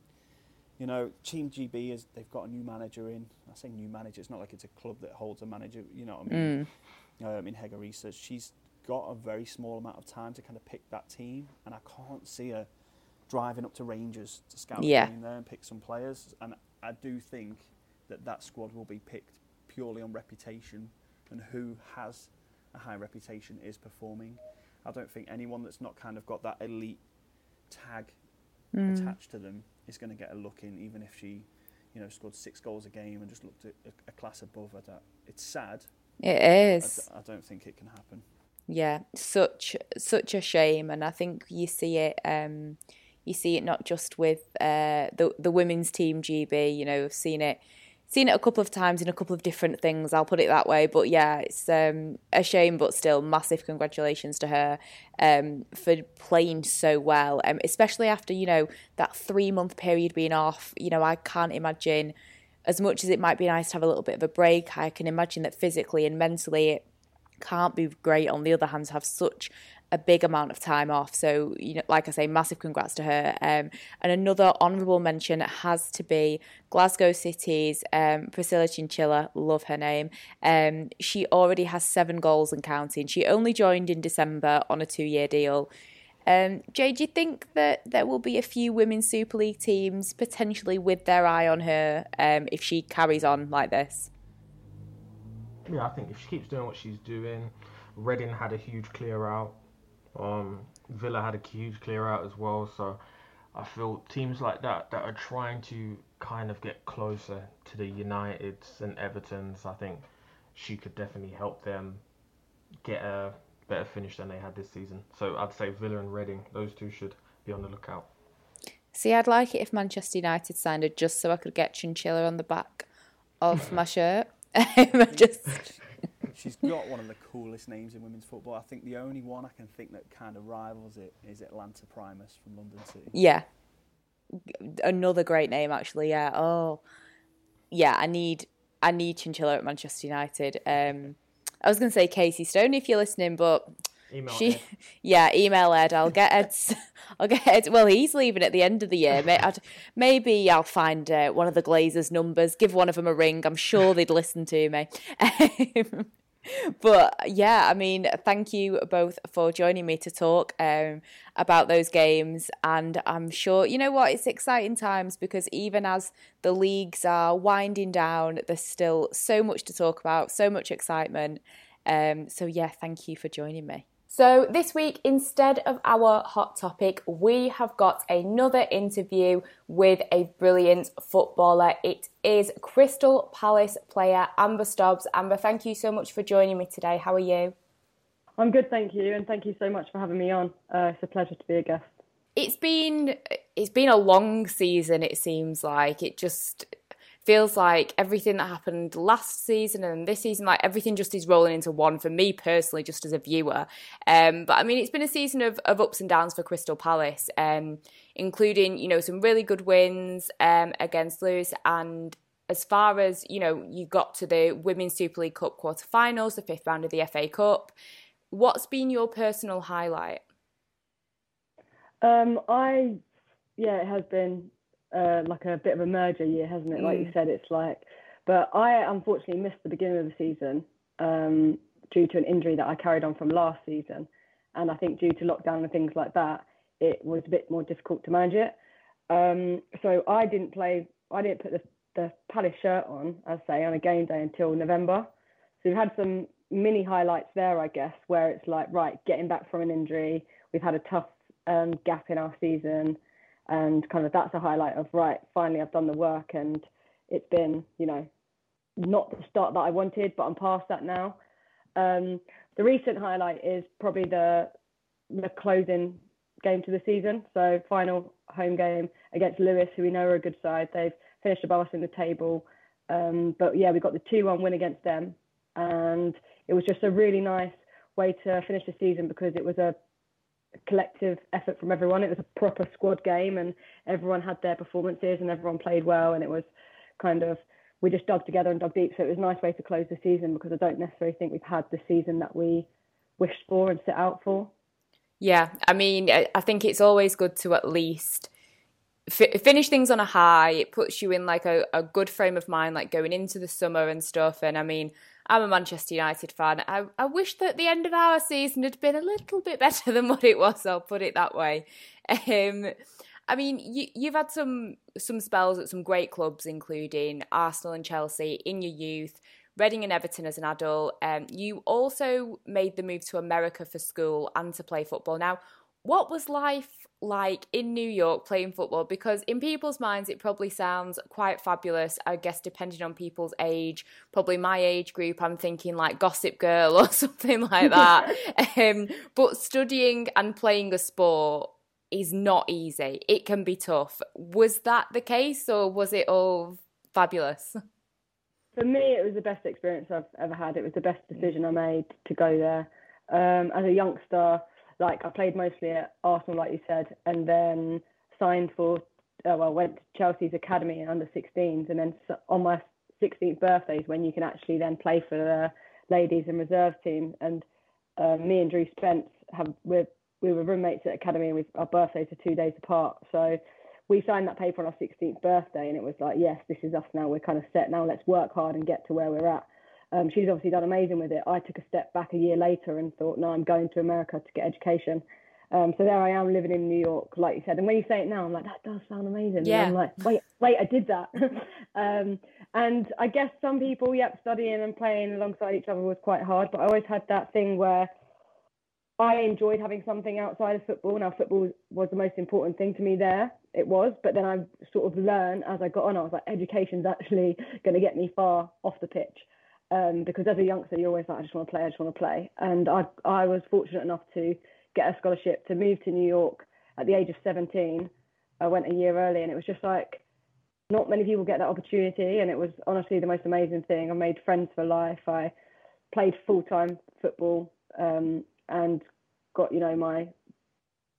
you know, Team GB is they've got a new manager in. I say new manager. It's not like it's a club that holds a manager. You know what I mean? Mm. Um, in Hege Riise, she's got a very small amount of time to kind of pick that team, and I can't see her driving up to Rangers to scout yeah. in there and pick some players. And I do think that that squad will be picked purely on reputation and who has a high reputation is performing. I don't think anyone that's not kind of got that elite tag mm. attached to them is going to get a look in, even if she, you know, scored six goals a game and just looked at a, a class above. That it's sad. It is. I, I don't think it can happen. Yeah, such such a shame, and I think you see it. Um, you see it not just with uh, the the women's team GB. You know, I've seen it seen it a couple of times in a couple of different things. I'll put it that way. But yeah, it's um, a shame, but still, massive congratulations to her um, for playing so well, um, especially after you know that three month period being off. You know, I can't imagine as much as it might be nice to have a little bit of a break, I can imagine that physically and mentally it can't be great. On the other hand, to have such a big amount of time off. So, you know, like I say, massive congrats to her. Um, and another honourable mention has to be Glasgow City's um, Priscilla Chinchilla, love her name. Um, she already has seven goals and counting. She only joined in December on a two year deal. Um, Jay, do you think that there will be a few women's Super League teams potentially with their eye on her um, if she carries on like this? Yeah, I think if she keeps doing what she's doing, Reading had a huge clear out. Um, Villa had a huge clear out as well. So I feel teams like that that are trying to kind of get closer to the Uniteds and Evertons, I think she could definitely help them get a better finish than they had this season. So I'd say Villa and Reading, those two should be on the lookout. See, I'd like it if Manchester United signed her just so I could get Chinchilla on the back of my [LAUGHS] shirt. [LAUGHS] just [LAUGHS] She's got one of the coolest names in women's football. I think the only one I can think that kind of rivals it is Atlanta Primus from London City. Yeah. Another great name actually, yeah. Oh. Yeah, I need I need Chinchilla at Manchester United. Um I was going to say Casey Stone if you're listening, but email she, Ed. [LAUGHS] yeah, email Ed. I'll get Ed. [LAUGHS] I'll get Ed. Well, he's leaving at the end of the year. Maybe I'll find uh, one of the Glazers' numbers, give one of them a ring. I'm sure they'd listen to me. [LAUGHS] but yeah, I mean, thank you both for joining me to talk um, about those games. And I'm sure, you know what, it's exciting times because even as the leagues are winding down, there's still so much to talk about, so much excitement. Um, so yeah, thank you for joining me. So, this week, instead of our hot topic, we have got another interview with a brilliant footballer. It is Crystal Palace player Amber Stobbs. Amber, thank you so much for joining me today. How are you? I'm good, thank you, and thank you so much for having me on. Uh, it's a pleasure to be a guest. It's been it's been a long season. It seems like it just feels like everything that happened last season and this season, like everything just is rolling into one for me personally, just as a viewer. Um, but I mean, it's been a season of, of ups and downs for Crystal Palace, um, including, you know, some really good wins um, against Lewes and as far as you know, you got to the Women's Super League Cup quarter-finals, the fifth round of the FA Cup. What's been your personal highlight? Um, I, yeah, it has been uh, like a bit of a merger year, hasn't it? Like mm. you said, it's like. But I unfortunately missed the beginning of the season um, due to an injury that I carried on from last season, and I think due to lockdown and things like that, it was a bit more difficult to manage it. Um, so I didn't play. I didn't put the, the Palace shirt on, as say, on a game day until November. So we've had some mini highlights there, I guess, where it's like right, getting back from an injury. We've had a tough um, gap in our season and kind of that's a highlight of right finally i've done the work and it's been you know not the start that i wanted but i'm past that now. Um, the recent highlight is probably the the closing game to the season. So final home game against Lewes who we know are a good side. They've finished above us in the table. Um, but yeah we got the 2-1 win against them. And it was just a really nice way to finish the season because it was a collective effort from everyone. It was a proper squad game, and everyone had their performances, and everyone played well, and it was kind of we just dug together and dug deep. So it was a nice way to close the season because I don't necessarily think we've had the season that we wished for and set out for. Yeah, I mean, I think it's always good to at least finish things on a high. It puts you in like a, a good frame of mind, like going into the summer and stuff. And I mean, I'm a Manchester United fan. I, I wish that the end of our season had been a little bit better than what it was. I'll put it that way. Um, I mean, you, you've had some some spells at some great clubs, including Arsenal and Chelsea in your youth. Reading and Everton as an adult. Um, you also made the move to America for school and to play football. Now, what was life like in New York playing football? Because in people's minds, it probably sounds quite fabulous. I guess depending on people's age, probably my age group, I'm thinking like Gossip Girl [LAUGHS] or something like that. [LAUGHS] um, but studying and playing a sport is not easy. It can be tough. Was that the case, or was it all fabulous? For me, it was the best experience I've ever had. It was the best decision I made to go there. Um, as a youngster, like I played mostly at Arsenal, like you said, and then signed for uh, well, went to Chelsea's academy in under 16s, and then on my 16th birthday is when you can actually then play for the ladies and reserve team. And uh, me and Drew Spence have we're, we were roommates at academy, and we, our birthdays are two days apart. So we signed that paper on our 16th birthday, and it was like, yes, this is us now. We're kind of set now. Let's work hard and get to where we're at. Um, she's obviously done amazing with it. I took a step back a year later and thought, no, I'm going to America to get education. Um, so there I am living in New York, like you said. And when you say it now, I'm like, that does sound amazing. Yeah. And I'm like, wait, wait, I did that. [LAUGHS] um, and I guess some people, yep, studying and playing alongside each other was quite hard. But I always had that thing where I enjoyed having something outside of football. Now, football was the most important thing to me there. It was. But then I sort of learned as I got on, I was like, education's actually [LAUGHS] going to get me far off the pitch. Um, because as a youngster, you're always like, I just want to play, I just want to play. And I, I was fortunate enough to get a scholarship to move to New York at the age of 17. I went a year early, and it was just like not many people get that opportunity. And it was honestly the most amazing thing. I made friends for life. I played full time football um, and got, you know, my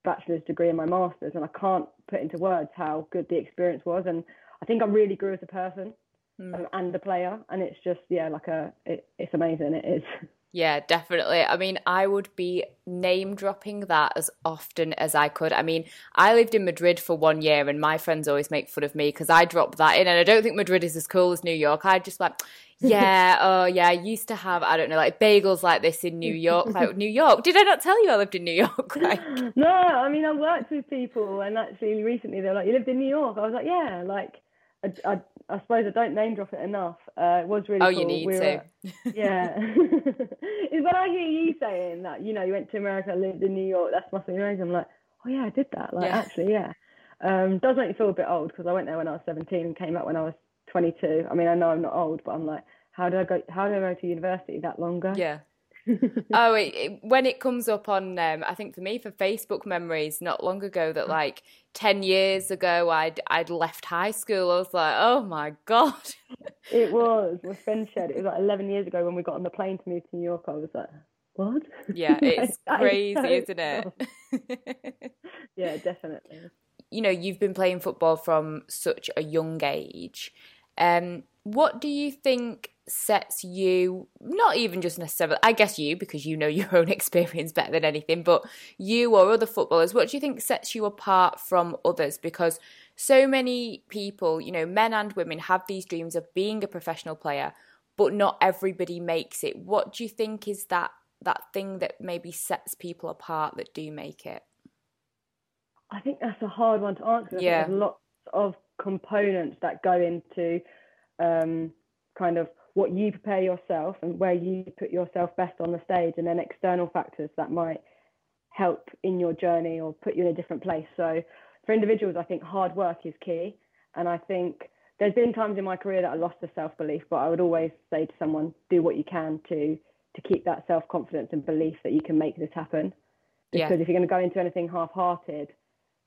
bachelor's degree and my master's. And I can't put into words how good the experience was. And I think I really grew as a person. Um, and the player. And it's just, yeah, like a, it, it's amazing. It is. [LAUGHS] Yeah, definitely. I mean, I would be name dropping that as often as I could. I mean, I lived in Madrid for one year, and my friends always make fun of me because I drop that in, and I don't think Madrid is as cool as New York. I just like, [LAUGHS] yeah, oh yeah, I used to have I don't know like bagels like this in New York. Like New York, did I not tell you I lived in New York? [LAUGHS] Like, no, I mean I worked with people, and actually recently they were like, "You lived in New York." I was like, "Yeah," like I, I, I suppose I don't name drop it enough. Uh, it was really oh, cool. you need we to. yeah. [LAUGHS] is when I hear you saying that, you know, you went to America, lived in New York, that's must be amazing. I'm like, oh yeah, I did that. Like, yeah. actually, yeah. Um, does make me feel a bit old because I went there when I was 17 and came back when I was 22. I mean, I know I'm not old, but I'm like, how did I go? How did I go to university that longer? Yeah. [LAUGHS] oh, it, it, when it comes up on, um, I think for me, for Facebook memories, not long ago, that like ten years ago, I'd I'd left high school. I was like, oh my god. it was. My friend said it was like eleven years ago when we got on the plane to move to New York. I was like, what? Yeah, [LAUGHS] it's crazy, is isn't it? [LAUGHS] yeah, definitely. You know, you've been playing football from such a young age. Um, what do you think sets you not even just necessarily i guess you because you know [LAUGHS] your own experience better than anything but you or other footballers what do you think sets you apart from others? Because so many people you know men and women have these dreams of being a professional player but not everybody makes it. What do you think is that that thing that maybe sets people apart that do make it? I think that's a hard one to answer yeah there's lots of components that go into um, kind of what you prepare yourself and where you put yourself best on the stage, and then external factors that might help in your journey or put you in a different place. So, for individuals, I think hard work is key. And I think there's been times in my career that I lost the self belief, but I would always say to someone, do what you can to to keep that self confidence and belief that you can make this happen. Because yeah. if you're going to go into anything half hearted,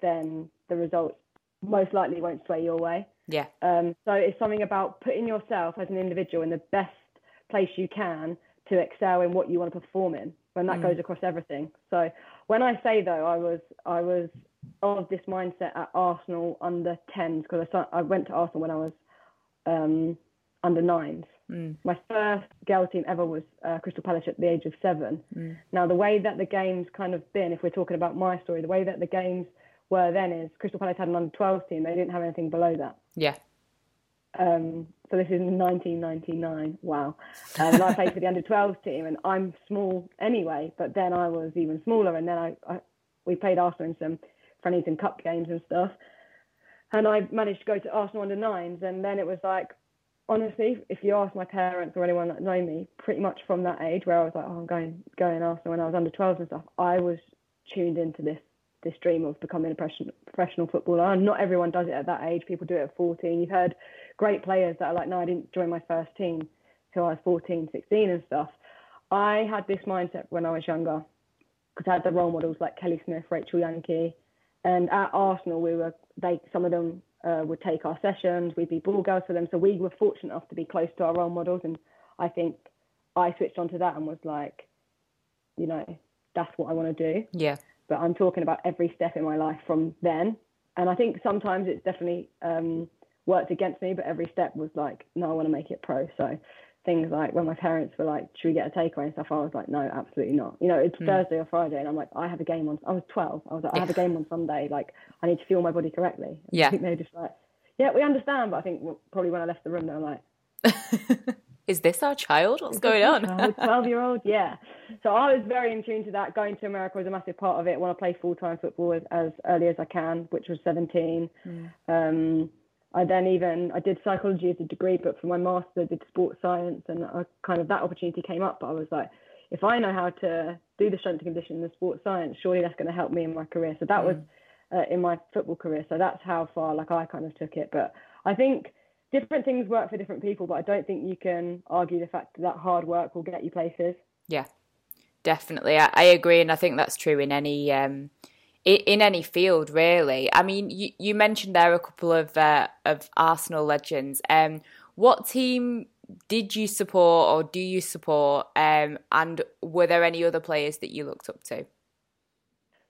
then the results most likely won't sway your way. Yeah. Um, so it's something about putting yourself as an individual in the best place you can to excel in what you want to perform in. When that mm. goes across everything. So when I say though, I was I was of this mindset at Arsenal under 10s because I, I went to Arsenal when I was um, under nines. Mm. My first girl team ever was uh, Crystal Palace at the age of seven. Mm. Now the way that the game's kind of been, if we're talking about my story, the way that the game's were then is Crystal Palace had an under 12 team. They didn't have anything below that. Yeah. Um, so this is 1999. Wow. Um, and I played for the [LAUGHS] under 12 team, and I'm small anyway. But then I was even smaller, and then I, I we played Arsenal in some friendlies and cup games and stuff. And I managed to go to Arsenal under nines, and then it was like, honestly, if you ask my parents or anyone that know me, pretty much from that age where I was like, oh, I'm going going Arsenal when I was under 12 and stuff, I was tuned into this this dream of becoming a professional footballer. And not everyone does it at that age. People do it at 14. You've heard great players that are like, no, I didn't join my first team till I was 14, 16 and stuff. I had this mindset when I was younger because I had the role models like Kelly Smith, Rachel Yankey. and at Arsenal we were they some of them uh, would take our sessions. We'd be ball girls for them, so we were fortunate enough to be close to our role models. And I think I switched onto that and was like, you know, that's what I want to do. Yeah but I'm talking about every step in my life from then and I think sometimes it's definitely um, worked against me, but every step was like, no, I want to make it pro. So things like when my parents were like, should we get a takeaway and stuff? I was like, no, absolutely not. You know, it's mm. Thursday or Friday, and I'm like, I have a game on. I was 12. I was like, I have a game on [LAUGHS] Sunday. Like, I need to fuel my body correctly. Yeah. I think they were just like, yeah, we understand. But I think probably when I left the room, they were like, [LAUGHS] is this our child? What's going on? [LAUGHS] 12 year old, yeah. So I was very in tune to that. Going to America was a massive part of it. I want to play full time football as, as, early as I can, which was 17. Mm. Um, I then even I did psychology as a degree, but for my master I did sports science, and I kind of that opportunity came up. But I was like, if I know how to do the strength and conditioning and the sports science, surely that's going to help me in my career. So that mm. was uh, in my football career. So that's how far like I kind of took it. But I think different things work for different people, but I don't think you can argue the fact that, hard work will get you places. Yeah, definitely. I, I agree, and I think that's true in any. Um, in any field, really. I mean, you, you mentioned there a couple of uh, of Arsenal legends. Um, what team did you support or do you support? Um, and were there any other players that you looked up to?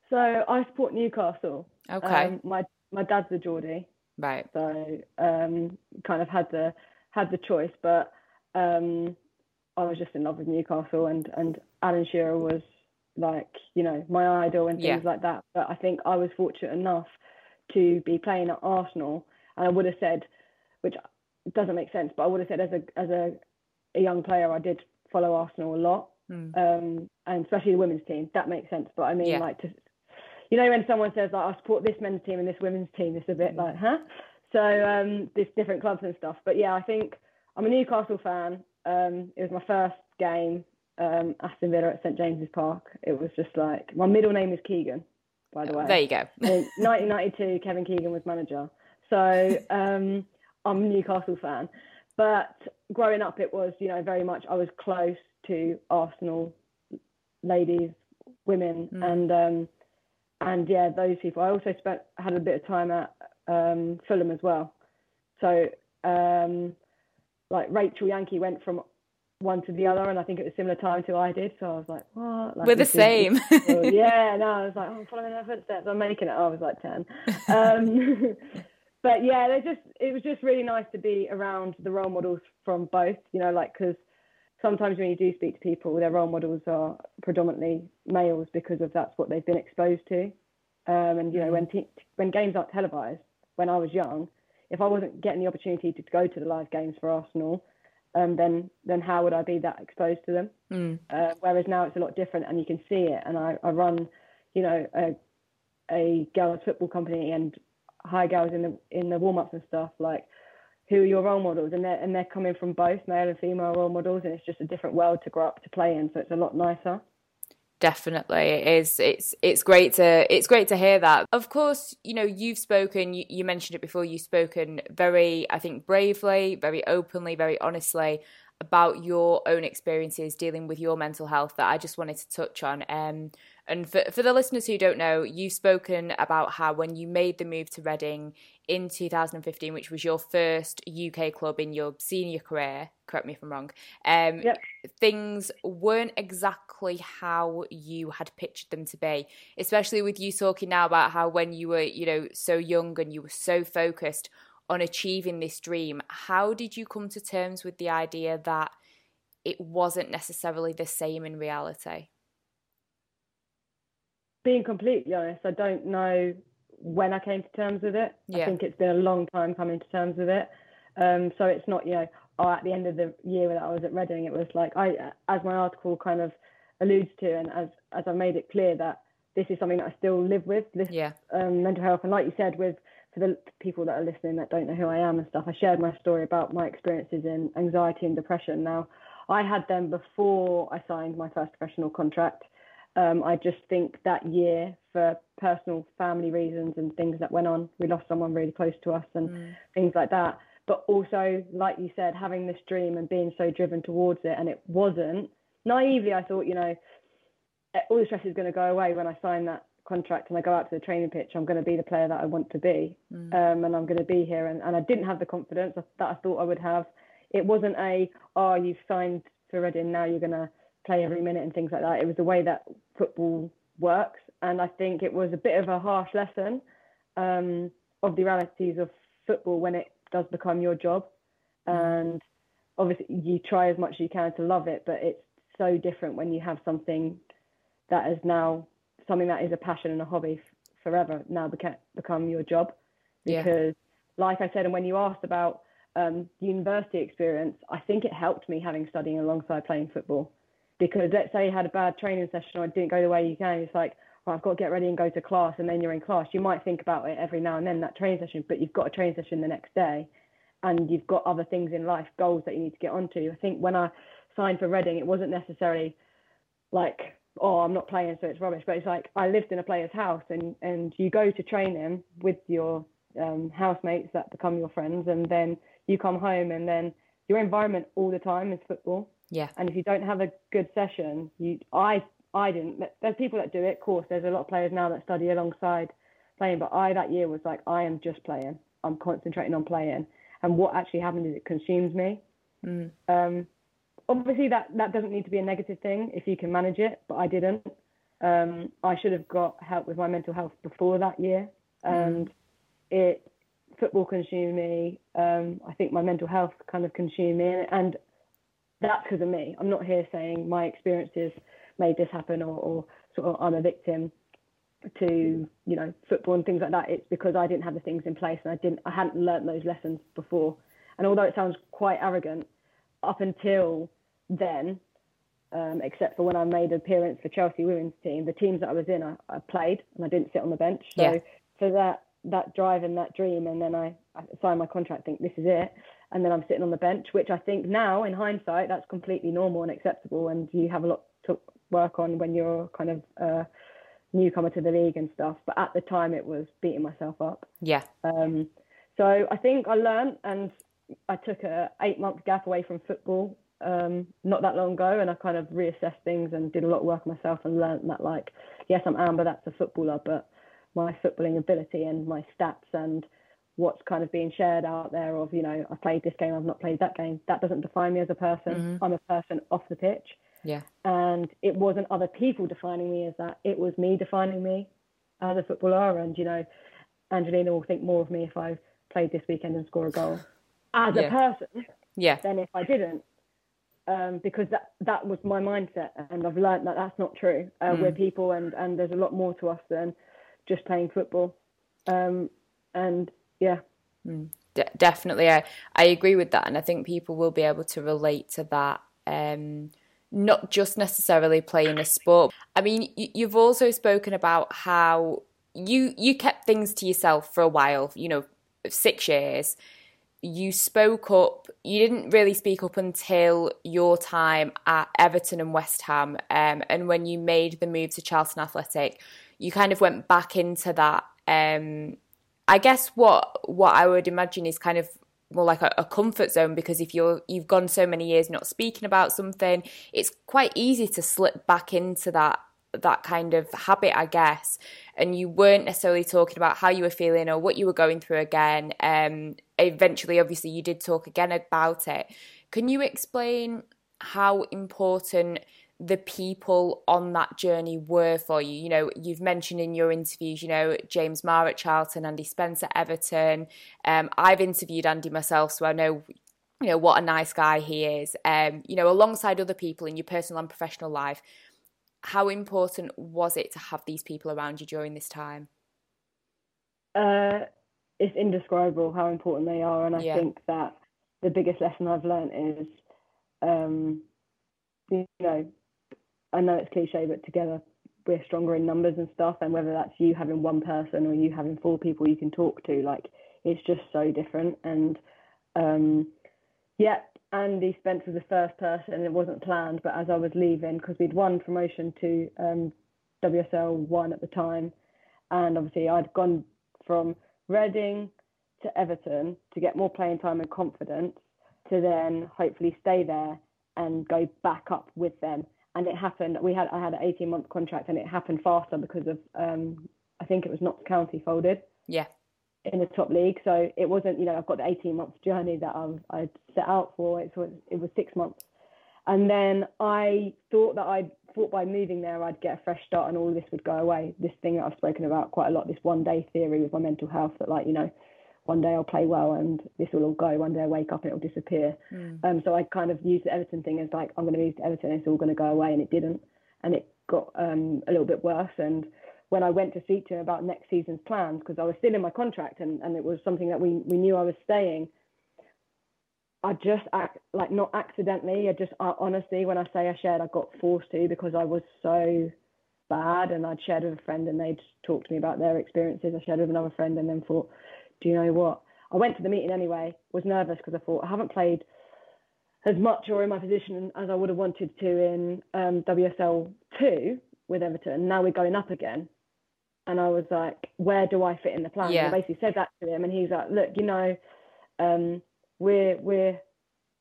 So I support Newcastle. Okay. Um, my my dad's a Geordie. Right. So um, kind of had the had the choice, but um, I was just in love with Newcastle, and and Alan Shearer was like you know my idol and things yeah. like that. But I think I was fortunate enough to be playing at Arsenal, and I would have said, which doesn't make sense, but I would have said as a as a, a young player, I did follow Arsenal a lot, mm. um, and especially the women's team. That makes sense. But I mean, yeah. like to, you know, when someone says like I support this men's team and this women's team, it's a bit mm. like, huh? So um, there's different clubs and stuff. But yeah, I think I'm a Newcastle fan. Um, it was my first game um, Aston Villa at St James's Park. It was just like my middle name is Keegan, by the way. There you go. [LAUGHS] 1992, Kevin Keegan was manager, so um, I'm a Newcastle fan. But growing up, it was you know very much I was close to Arsenal ladies, women, mm. and um, and yeah, those people. I also spent had a bit of time at um, Fulham as well. So um, like Rachel Yankey went from one to the other, and I think it was similar time to I did. So I was like, what? Like, We're the same. [LAUGHS] yeah, no, I was like, oh, I'm following her footsteps. I'm making it. I was like ten. Um, [LAUGHS] but yeah, they just it was just really nice to be around the role models from both. You know, like because sometimes when you do speak to people, their role models are predominantly males because of that's what they've been exposed to. Um, and you know, when te- when games aren't televised, when I was young, if I wasn't getting the opportunity to go to the live games for Arsenal um, then then how would I be that exposed to them? Mm. Uh, whereas now it's a lot different, and you can see it. And I, I run, you know, a, a girls football company and hire girls in the in the warm ups and stuff. Like, who are your role models? And they're and they're coming from both male and female role models, and it's just a different world to grow up to play in. So it's a lot nicer definitely it is it's it's great to it's great to hear that of course you know you've spoken you, you, mentioned it before you've spoken very i think bravely very openly very honestly about your own experiences dealing with your mental health that i just wanted to touch on um and for, for the listeners who don't know, you've spoken about how when you made the move to Reading in 2015, which was your first UK club in your senior career, correct me if I'm wrong, um, yep. things weren't exactly how you had pictured them to be, especially with you talking now about how when you were, you know, so young and you were so focused on achieving this dream, how did you come to terms with the idea that it wasn't necessarily the same in reality? Being completely honest, I don't know when I came to terms with it. Yeah. I think it's been a long time coming to terms with it. Um, so it's not, you know, oh, at the end of the year that I was at Reading, it was like I, as my article kind of alludes to, and as as I made it clear that this is something that I still live with, this yeah. um, mental health, and like you said, with for the people that are listening that don't know who I am and stuff, I shared my story about my experiences in anxiety and depression. Now, I had them before I signed my first professional contract. Um, I just think that year, for personal family reasons and things that went on, we lost someone really close to us and mm. things like that. But also, like you said, having this dream and being so driven towards it, and it wasn't naively. I thought, you know, eh, all the stress is going to go away when I sign that contract and I go out to the training pitch. I'm going to be the player that I want to be, mm. um, and I'm going to be here. And, and I didn't have the confidence that I thought I would have. It wasn't a, oh, you've signed for Reading, now you're going to play every minute and things like that. It was the way that football works, and I think it was a bit of a harsh lesson. Um, of the realities of football when it does become your job, and obviously you try as much as you can to love it, but it's so different when you have something that is now something that is a passion and a hobby f- forever now beca- become your job because yeah. like i said and when you asked about um, university experience i think it helped me having studying alongside playing football because let's say you had a bad training session or it didn't go the way you can it's like well, i've got to get ready and go to class and then you're in class you might think about it every now and then that training session but you've got a training session the next day and you've got other things in life goals that you need to get onto i think when i signed for reading it wasn't necessarily like oh, I'm not playing, so it's rubbish. But it's like I lived in a player's house, and and you go to training with your um, housemates that become your friends, and then you come home, and then your environment all the time is football. Yeah. And if you don't have a good session, you I I didn't. There's people that do it. Of course, there's a lot of players now that study alongside playing, but I that year was like I am just playing. I'm concentrating on playing, and what actually happened is it consumes me. Mm. Um, obviously that that doesn't need to be a negative thing if you can manage it, but I didn't. Um, I should have got help with my mental health before that year, and mm. it football consumed me. Um, I think my mental health kind of consumed me, and that's because of me. I'm not here saying my experiences made this happen or, or sort of I'm a victim to you know football and things like that. It's because I didn't have the things in place and I didn't I hadn't learned those lessons before. And although it sounds quite arrogant, up until then, um, except for when I made an appearance for Chelsea women's team. The teams that I was in, I, I played and I didn't sit on the bench. So yeah. for that that drive and that dream, and then I, I signed my contract. Think this is it, and then I'm sitting on the bench, which I think now in hindsight that's completely normal and acceptable, and you have a lot to work on when you're kind of a newcomer to the league and stuff. But at the time, it was beating myself up. Yeah. Um, so I think I learned, and I took a eight month gap away from football um, not that long ago, and I kind of reassessed things and did a lot of work myself and learned that like, yes, I'm Amber, that's a footballer, but my footballing ability and my stats and what's kind of being shared out there of you know I've played this game, I've not played that game. That doesn't define me as a person. Mm-hmm. I'm a person off the pitch. Yeah. And it wasn't other people defining me as that. It was me defining me as a footballer. And you know, Angelina will think more of me if I played this weekend and score a goal [SIGHS] as yeah. a person. Yeah. Than if I didn't um, because that that was my mindset, and I've learned that that's not true. Uh, mm. We're people, and and there's a lot more to us than just playing football. Um, and yeah. Mm. definitely, I, I agree with that, and I think people will be able to relate to that. Um, not just necessarily playing a sport. I mean, you've also spoken about how you you kept things to yourself for a while. You know, six years you spoke up. You didn't really speak up until your time at Everton and West Ham, um, and when you made the move to Charlton Athletic, you kind of went back into that. Um, I guess what what I would imagine is kind of more like a, a, comfort zone because if you're you've gone so many years not speaking about something, it's quite easy to slip back into that that kind of habit, I guess. And you weren't necessarily talking about how you were feeling or what you were going through again. Um, eventually, obviously, you did talk again about it. Can you explain how important the people on that journey were for you? You know, you've mentioned in your interviews, you know, James Marr at Charlton, Andy Spence at Everton. Um, I've interviewed Andy myself, so I know you know what a nice guy he is um you know alongside other people in your personal and professional life how important was it to have these people around you during this time? Uh, it's indescribable how important they are, and I yeah. think that the biggest lesson I've learned is, um, you know, I know it's cliche, but together we're stronger in numbers and stuff. And whether that's you having one person or you having four people you can talk to, like it's just so different. And um, yeah, Andy Spence was the first person, it wasn't planned, but as I was leaving, because we'd won promotion to um, WSL 1 at the time, and obviously I'd gone from Reading to Everton to get more playing time and confidence to then hopefully stay there and go back up with them. And it happened. We had I had an 18 month contract, and it happened faster because of um, I think it was Notts County folded. Yeah in the top league. So it wasn't, you know, I've got the 18 month journey that I've, I'd set out for. It was, it was six months. And then I thought that I thought by moving there I'd get a fresh start and all this would go away. This thing that I've spoken about quite a lot, this one day theory with my mental health that like, you know, one day I'll play well and this will all go. One day I wake up and it'll disappear. Mm. Um, so I kind of used the Everton thing as like, I'm going to move to Everton it's all going to go away. And it didn't. And it got um, a little bit worse. And when I went to speak to him about next season's plans, because I was still in my contract and, and it was something that we, we knew I was staying, I just act like not accidentally. I just uh, honestly, when I say I shared, I got forced to because I was so bad and I'd shared with a friend and they'd talked to me about their experiences. I shared with another friend and then thought, do you know what? I went to the meeting anyway, was nervous because I thought I haven't played as much or in my position as I would have wanted to in um, WSL 2 with Everton. Now we're going up again. And I was like, where do I fit in the plan? Yeah. I basically said that to him, and he's like, look, you know, um, we're, we're,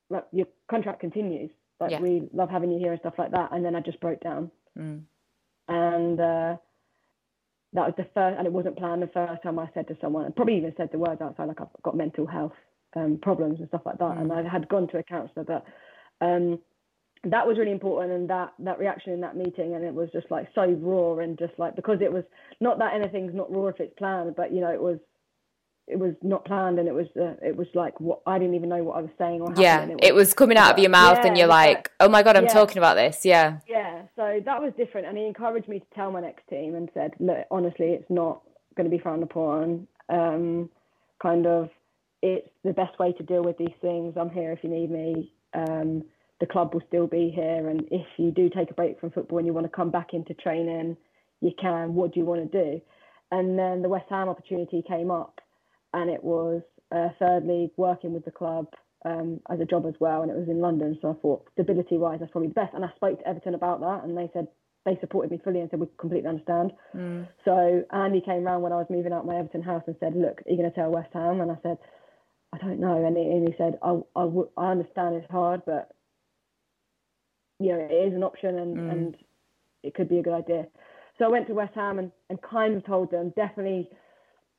like, your contract continues. Like, yeah. we love having you here and stuff like that. And then I just broke down. Mm. And, uh, that was the first, and it wasn't planned the first time I said to someone, and probably even said the words outside, like I've got mental health um, problems and stuff like that. Mm. And I had gone to a counsellor, but um, that was really important. And that that reaction in that meeting, and it was just like so raw and just like because it was not that anything's not raw if it's planned, but you know it was it was not planned and it was uh, it was like what I didn't even know what I was saying or yeah it was, it was, coming out of your mouth yeah, and you're like oh my god I'm yeah. talking about this. Yeah. Yeah so that was different and he encouraged me to tell my next team and said look honestly it's not going to be frowned upon. Um, kind of it's the best way to deal with these things. I'm here if you need me. Um, the club will still be here and if you do take a break from football and you want to come back into training you can. What do you want to do? And then the West Ham opportunity came up and it was uh, thirdly working with the club um, as a job as well, and it was in London. So I thought stability wise, that's probably the best. And I spoke to Everton about that, and they said they supported me fully and said we completely understand. Mm. So Andy came round when I was moving out my Everton house and said, "Look, are you going to tell West Ham?" And I said, "I don't know." And he, and he said, I, I, w- "I understand it's hard, but you know it is an option, and mm. and it could be a good idea." So I went to West Ham and, and kind of told them definitely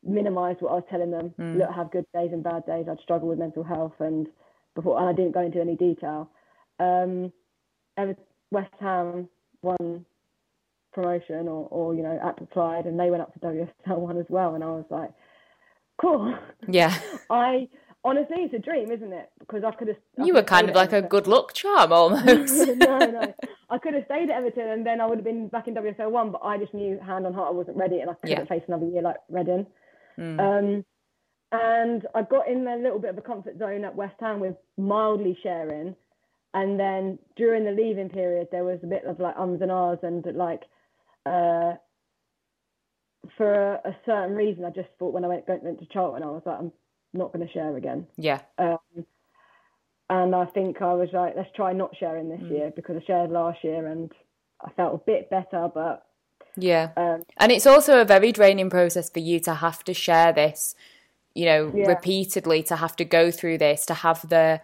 minimised what I was telling them. Mm. Look, have good days and bad days. I'd struggle with mental health, and before, and I didn't go into any detail. Um, West Ham won promotion, or, or you know, at Clyde, and they went up to WSL one as well, and I was like, cool. Yeah. [LAUGHS] I honestly, it's a dream, isn't it? Because I could have. You were kind of like a good luck charm, [LAUGHS] almost. no, no. I could have stayed at Everton, and then I would have been back in WSL one. But I just knew, hand on heart, I wasn't ready, and I couldn't yeah. face another year like Reading. Mm. Um, and I got in a little bit of a comfort zone at West Ham with mildly sharing. And then during the leaving period, there was a bit of like ums and ahs and like, uh, for a, a, certain reason, I just thought when I went, went to Charlton, I was like, I'm not going to share again. Yeah. Um, and I think I was like, let's try not sharing this mm. year because I shared last year and I felt a bit better, but yeah. Um, and it's also a very draining process for you to have to share this, you know, yeah. repeatedly, to have to go through this, to have the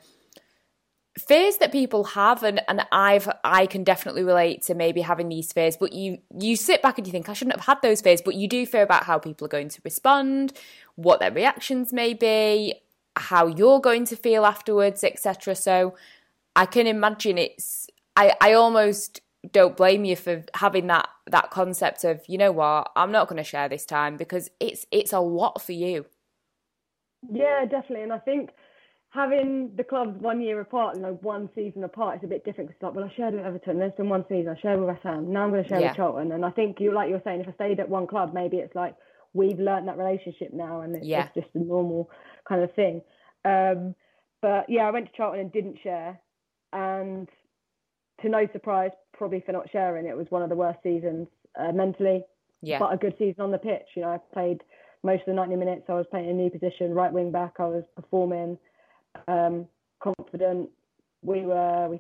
fears that people have and, and I've I can definitely relate to maybe having these fears, but you you sit back and you think I shouldn't have had those fears, but you do fear about how people are going to respond, what their reactions may be, how you're going to feel afterwards, etc. So I can imagine it's I, I almost don't blame you for having that that concept of you know what I'm not going to share this time because it's it's a lot for you. Yeah, definitely, and I think having the clubs one year apart, you know, one season apart, it's a bit different. Because like, well, I shared with Everton. There's been one season. I shared with West Ham. Now I'm going to share yeah. with Charlton. And I think you, like you're saying, if I stayed at one club, maybe it's like we've learned that relationship now, and it's, yeah. it's just a normal kind of thing. Um, but yeah, I went to Charlton and didn't share, and to no surprise, probably for not sharing, it was one of the worst seasons uh, mentally. Yeah. But a good season on the pitch. You know, I played most of the 90 minutes. I was playing a new position, right wing back. I was performing, um, confident. We were we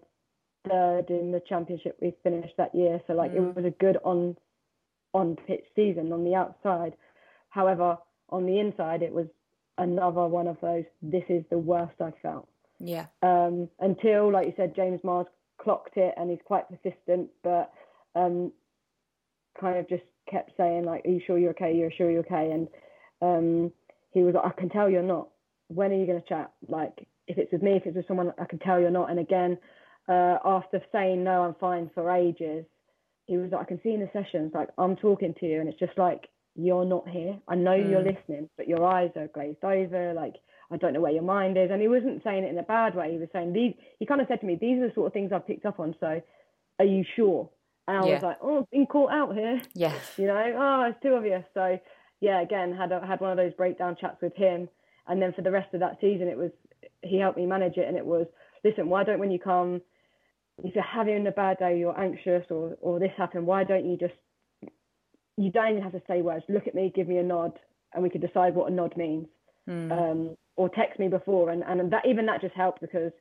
third in the championship. We finished that year, so like mm. it was a good on on pitch season on the outside. However, on the inside, it was another one of those. This is the worst I've felt. Yeah. Um, until, like you said, James Mars clocked it and he's quite persistent, but um, kind of just kept saying like, "Are you sure you're okay? You're sure you're okay?" And um, he was like, "I can tell you're not. When are you going to chat? Like, if it's with me, if it's with someone, I can tell you're not." And again, uh, after saying no, I'm fine for ages, he was like, I can see in the sessions, like I'm talking to you, and it's just like you're not here. I know mm. you're listening, but your eyes are glazed over. Like I don't know where your mind is. And he wasn't saying it in a bad way. He was saying these. He kind of said to me, "These are the sort of things I've picked up on. So, are you sure?" And I yeah. was like, "Oh, being caught out here." Yes. You know, oh, it's too obvious. So, yeah, again, had a, had one of those breakdown chats with him, and then for the rest of that season, it was he helped me manage it, and it was, listen, why don't when you come, if you're having a bad day, you're anxious, or or this happened, why don't you just you don't even have to say words. Look at me, give me a nod, and we can decide what a nod means. Mm. Um, or text me before, and, and that even that just helped because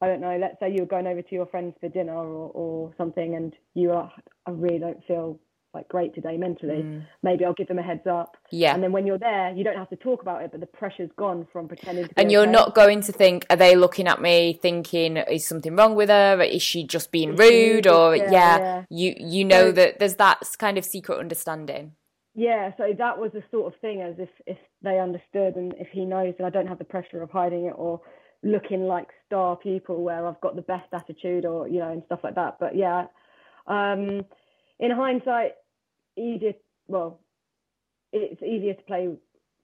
I don't know. Let's say you were going over to your friends for dinner or, or something, and you are I really don't feel like great today mentally. Mm. Maybe I'll give them a heads up. Yeah. And then when you're there, you don't have to talk about it, but the pressure's gone from pretending to. and you're okay. not going to think, are they looking at me thinking, is something wrong with her? Is she just being rude? Or yeah, yeah, yeah. you you know so, that there's that kind of secret understanding yeah, so that was the sort of thing as if if they understood and if he knows that I don't have the pressure of hiding it or looking like star people where I've got the best attitude or you know and stuff like that. But yeah, um, in hindsight, easier. Well, it's easier to play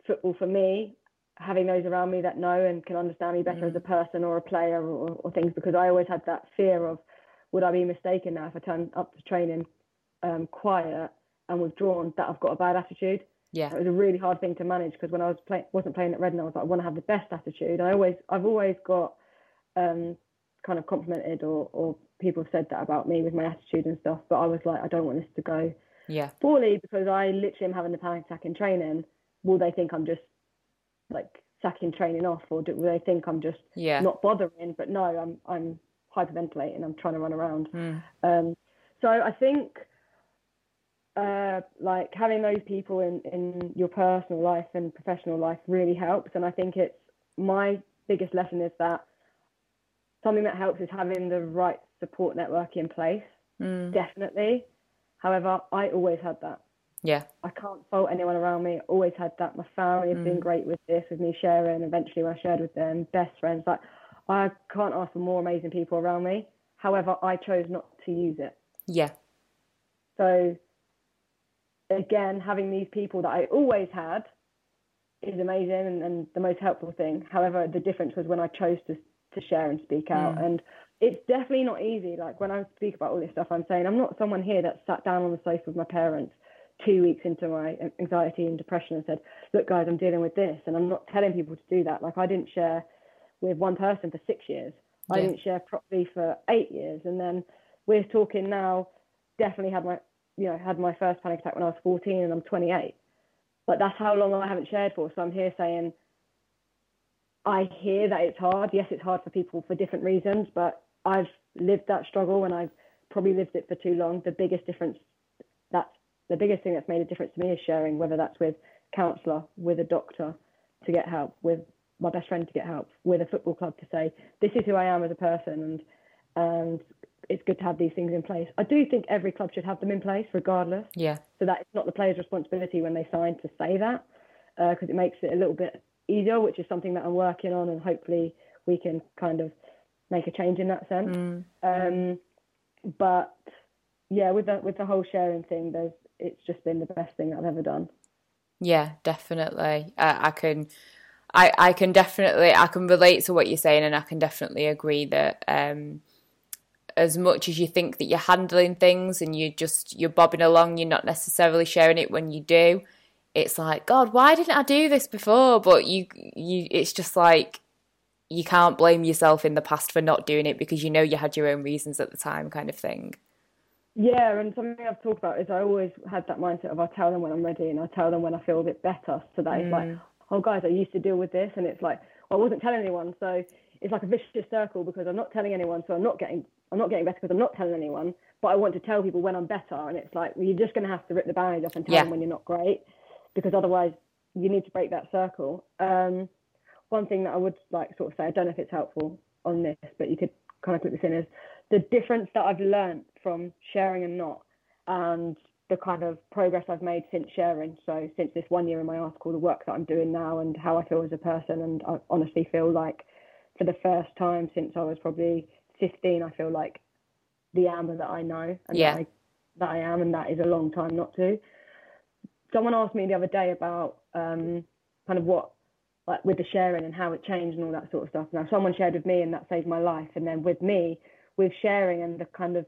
football for me having those around me that know and can understand me better mm. as a person or a player or, or, things because I always had that fear of would I be mistaken now if I turn up to training um, quiet and withdrawn that I've got a bad attitude. Yeah, it was a really hard thing to manage because when I was play- wasn't playing at Reading, I was like, I want to have the best attitude. I always, I've always got um, kind of complimented or, or people said that about me with my attitude and stuff. But I was like, I don't want this to go yeah poorly because I literally am having a panic attack in training. Will they think I'm just like sacking training off, or do will they think I'm just yeah. not bothering? But no, I'm I'm hyperventilating. I'm trying to run around. Mm. Um, so I think uh, like having those people in, in your personal life and professional life really helps. And I think it's my biggest lesson is that something that helps is having the right support network in place. Mm. Definitely. However, I always had that. Yeah. I can't fault anyone around me. Always had that. My family has mm. been great with this, with me sharing. Eventually, when I shared with them, best friends. Like, I can't ask for more amazing people around me. However, I chose not to use it. Yeah. So again, having these people that I always had is amazing and, and, the most helpful thing. However, the difference was when I chose to to share and speak out, mm. and it's definitely not easy. Like when I speak about all this stuff, I'm saying I'm not someone here that sat down on the sofa with my parents two weeks into my anxiety and depression and said, "Look, guys, I'm dealing with this," and I'm not telling people to do that. Like I didn't share with one person for six years. Yeah. I didn't share properly for eight years, and then we're talking now. Definitely had my you know, had my first panic attack when I was 14 and I'm 28. But that's how long I haven't shared for. So I'm here saying, I hear that it's hard. Yes, it's hard for people for different reasons, but I've lived that struggle and I've probably lived it for too long. The biggest difference, that's the biggest thing that's made a difference to me is sharing, whether that's with a counsellor, with a doctor to get help, with my best friend to get help, with a football club to say, this is who I am as a person and and it's good to have these things in place. I do think every club should have them in place, regardless. Yeah. So that it's not the player's responsibility when they sign to say that, because uh, it makes it a little bit easier, which is something that I'm working on, and hopefully we can kind of make a change in that sense. Mm. Um, but yeah, with the with the whole sharing thing, there's it's just been the best thing I've ever done. Yeah, definitely. I, I can. I, I can definitely I can relate to what you're saying and I can definitely agree that um, as much as you think that you're handling things and you're just you're bobbing along, you're not necessarily sharing it when you do. It's like, God, why didn't I do this before? But you you it's just like you can't blame yourself in the past for not doing it because you know you had your own reasons at the time kind of thing. Yeah, and something I've talked about is I always had that mindset of I tell them when I'm ready and I tell them when I feel a bit better. So that mm. like, oh guys, I used to deal with this and it's like well, I wasn't telling anyone. So it's like a vicious circle because I'm not telling anyone, so I'm not getting I'm not getting better because I'm not telling anyone, but I want to tell people when I'm better. And it's like, well, you're just going to have to rip the band off and tell yeah. them when you're not great because otherwise you need to break that circle. Um, one thing that I would like sort of say, I don't know if it's helpful on this, but you could kind of put this in is the difference that I've learned from sharing and not and the kind of progress I've made since sharing. So since this one year in my article, the work that I'm doing now and how I feel as a person. And I honestly feel like for the first time since I was probably 15, I feel like the Amber that I know and Yeah. that, I, that I am, and that is a long time not to. Someone asked me the other day about um, kind of what, like with the sharing and how it changed and all that sort of stuff. Now, someone shared with me, and that saved my life. And then with me, with sharing and the kind of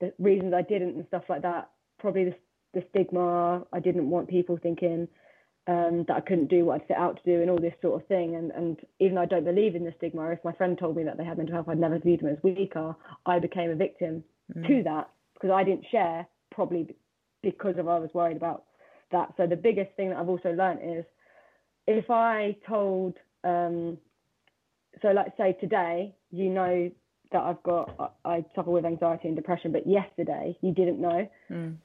the reasons I didn't and stuff like that, probably the, the stigma, I didn't want people thinking um, that I couldn't do what I'd set out to do and all this sort of thing. And, and even though I don't believe in the stigma, if my friend told me that they had mental health, I'd never viewed them as weaker. I became a victim to that because I didn't share, probably because of I was worried about that. So the biggest thing that I've also learned is if I told, um, so let's say today, you know that I've got, I I suffer with anxiety and depression, but yesterday you didn't know.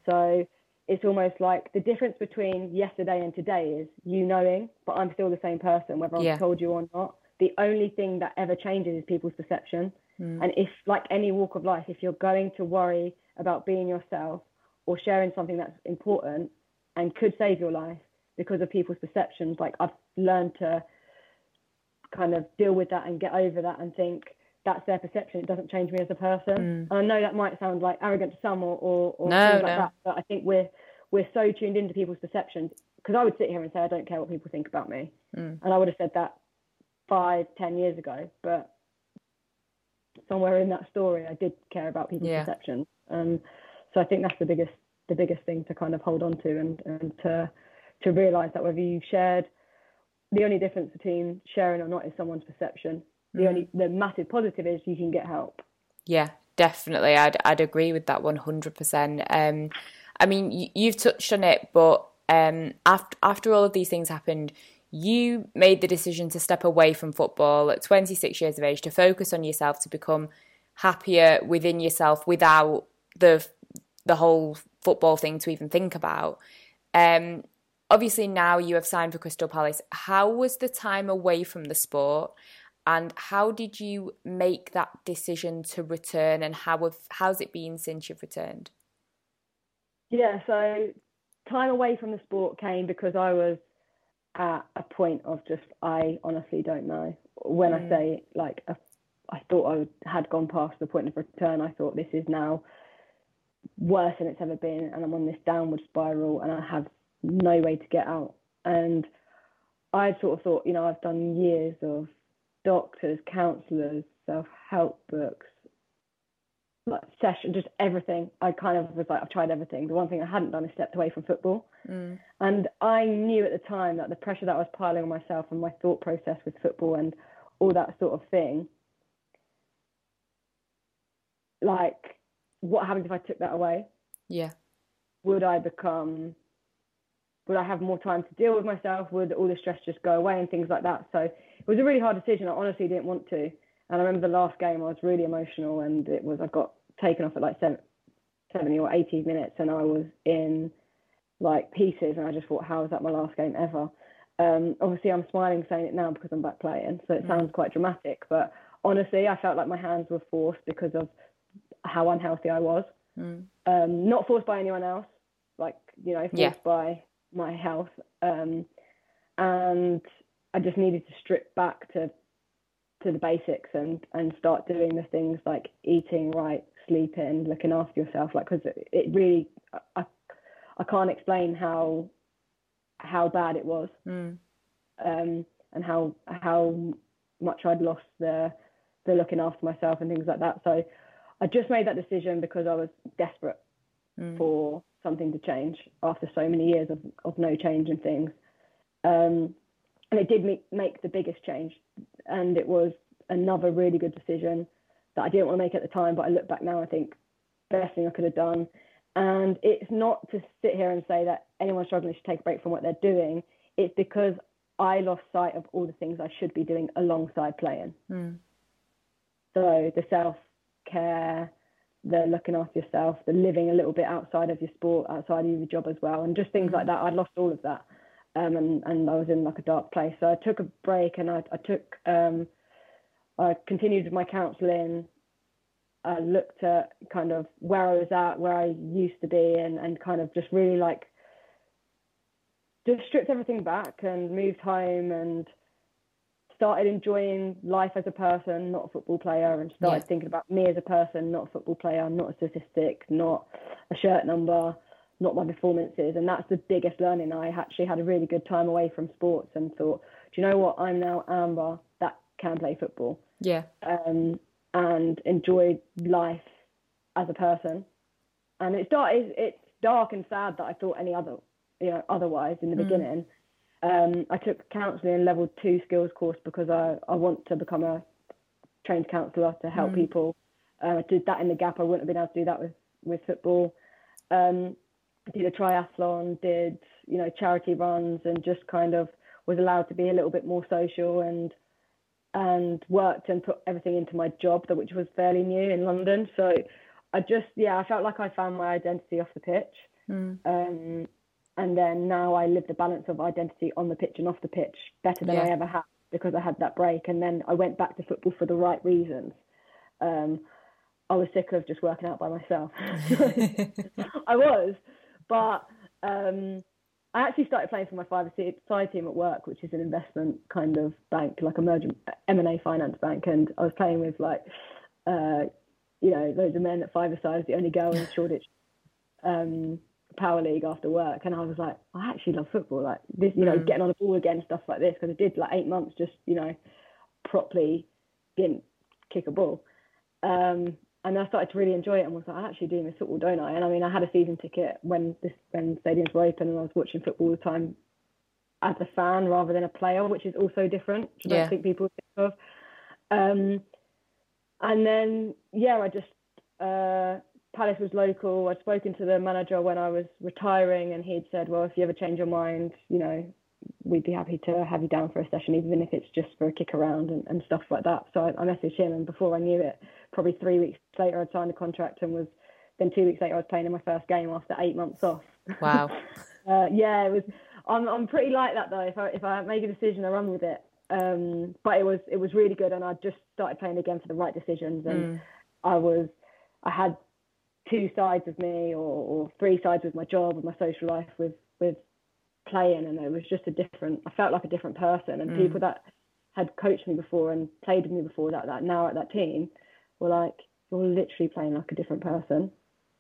So it's almost like the difference between yesterday and today is you knowing, but I'm still the same person, whether Yeah. I've told you or not. The only thing that ever changes is people's perception. Mm. And if, like any walk of life, if you're going to worry about being yourself or sharing something that's important and could save your life because of people's perceptions, like I've learned to kind of deal with that and get over that and think that's their perception. It doesn't change me as a person. Mm. And I know that might sound like arrogant to some or, or, or No, things like no. that, but I think we're we're so tuned into people's perceptions because I would sit here and say I don't care what people think about me, and I would have said that five, ten years ago, but somewhere in that story, I did care about people's Yeah. perceptions. Um, so I think that's the biggest the biggest thing to kind of hold on to and, and to to realize that whether you've shared the only difference between sharing or not is someone's perception. The only the massive positive is you can get help. Yeah, definitely. I'd I'd agree with that one hundred percent. Um, I mean, you, you've touched on it, but um, after after all of these things happened, you made the decision to step away from football at twenty six years of age to focus on yourself to become happier within yourself without the the whole football thing to even think about. Um, obviously now you have signed for Crystal Palace. How was the time away from the sport? And how did you make that decision to return and how have how's it been since you've returned? Yeah, so time away from the sport came because I was at a point of just I honestly don't know. When I mm. say like a, I thought I would, had gone past the point of return, I thought this is now worse than it's ever been, and I'm on this downward spiral, and I have no way to get out. And I sort of thought, you know, I've done years of doctors, counsellors, self-help books, like session, just everything. I kind of was like, I've tried everything. The one thing I hadn't done is stepped away from football. Mm. And I knew at the time that the pressure that I was piling on myself and my thought process with football and all that sort of thing, like, what happens if I took that away? Yeah. Would I become, would I have more time to deal with myself? Would all the stress just go away and things like that? So it was a really hard decision. I honestly didn't want to. And I remember the last game, I was really emotional and it was, I got taken off at like seven, 70 or 80 minutes and I was in like pieces and I just thought, how is that my last game ever? Um, obviously, I'm smiling saying it now because I'm back playing, so it sounds quite dramatic. But honestly, I felt like my hands were forced because of how unhealthy I was. Um, not forced by anyone else, like you know, forced Yeah. by my health. Um, and I just needed to strip back to to the basics and and start doing the things like eating right, sleeping, looking after yourself. Like because it, really, I I can't explain how how bad it was, um, and how how much I'd lost the the looking after myself and things like that. So I just made that decision because I was desperate for something to change after so many years of, of no change in things. Um, and it did make, make the biggest change. And it was another really good decision that I didn't want to make at the time, but I look back now, I think best thing I could have done. And it's not to sit here and say that anyone struggling should take a break from what they're doing. It's because I lost sight of all the things I should be doing alongside playing. So the self care, the looking after yourself, the living a little bit outside of your sport, outside of your job as well, and just things like that. I'd lost all of that, um, and and I was in like a dark place. So I took a break, and I I took um, I continued with my counselling. I looked at kind of where I was at, where I used to be, and and kind of just really like just stripped everything back and moved home and started enjoying life as a person, not a football player, and started Yeah. thinking about me as a person, not a football player, not a statistic, not a shirt number, not my performances. And that's the biggest learning. I actually had a really good time away from sports and thought, do you know what? I'm now Amber can play football Yeah. um, and enjoy life as a person. And it's dark. It's, it's dark and sad that I thought any other, you know, otherwise in the beginning. Um, I took counselling and level two skills course because I, I want to become a trained counsellor to help people. Uh, I did that in the gap. I wouldn't have been able to do that with with football. Um, I did a triathlon, did you know charity runs, and just kind of was allowed to be a little bit more social and and worked and put everything into my job, that which was fairly new in London. So I just yeah, I felt like I found my identity off the pitch. Um, and then now I live the balance of identity on the pitch and off the pitch better than I ever had because I had that break. And then I went back to football for the right reasons. Um, I was sick of just working out by myself. [LAUGHS] [LAUGHS] I was, but um, I actually started playing for my five side team at work, which is an investment kind of bank, like a merger M and A finance bank, and I was playing with like, uh, you know, loads of men at five side, is the only girl in the [LAUGHS] Shoreditch um, Power League after work, and I was like, I actually love football, like this, you know, getting on the ball again, stuff like this, because I did like eight months just, you know, properly didn't kick a ball. Um, and I started to really enjoy it and was like, I actually do miss football, don't I? And I mean, I had a season ticket when this when stadiums were open, and I was watching football all the time as a fan rather than a player, which is also different. Which I Yeah. don't think people think of. Um, and then yeah, I just uh, Palace was local. I'd spoken to the manager when I was retiring, and he'd said, "Well, if you ever change your mind, you know, we'd be happy to have you down for a session, even if it's just for a kick around and, and stuff like that." So I, I messaged him, and before I knew it, probably three weeks later, I'd signed a contract and was. Then two weeks later, I was playing in my first game after eight months off. Wow. [LAUGHS] Uh, yeah, it was. I'm I'm pretty like that though. If I if I make a decision, I run with it. Um, but it was it was really good, and I just started playing again for the right decisions, and I was I had two sides of me, or, or three sides with my job, with my social life, with with playing, and it was just a different. I felt like a different person, and people that had coached me before and played with me before that that now at that team were like, you're literally playing like a different person.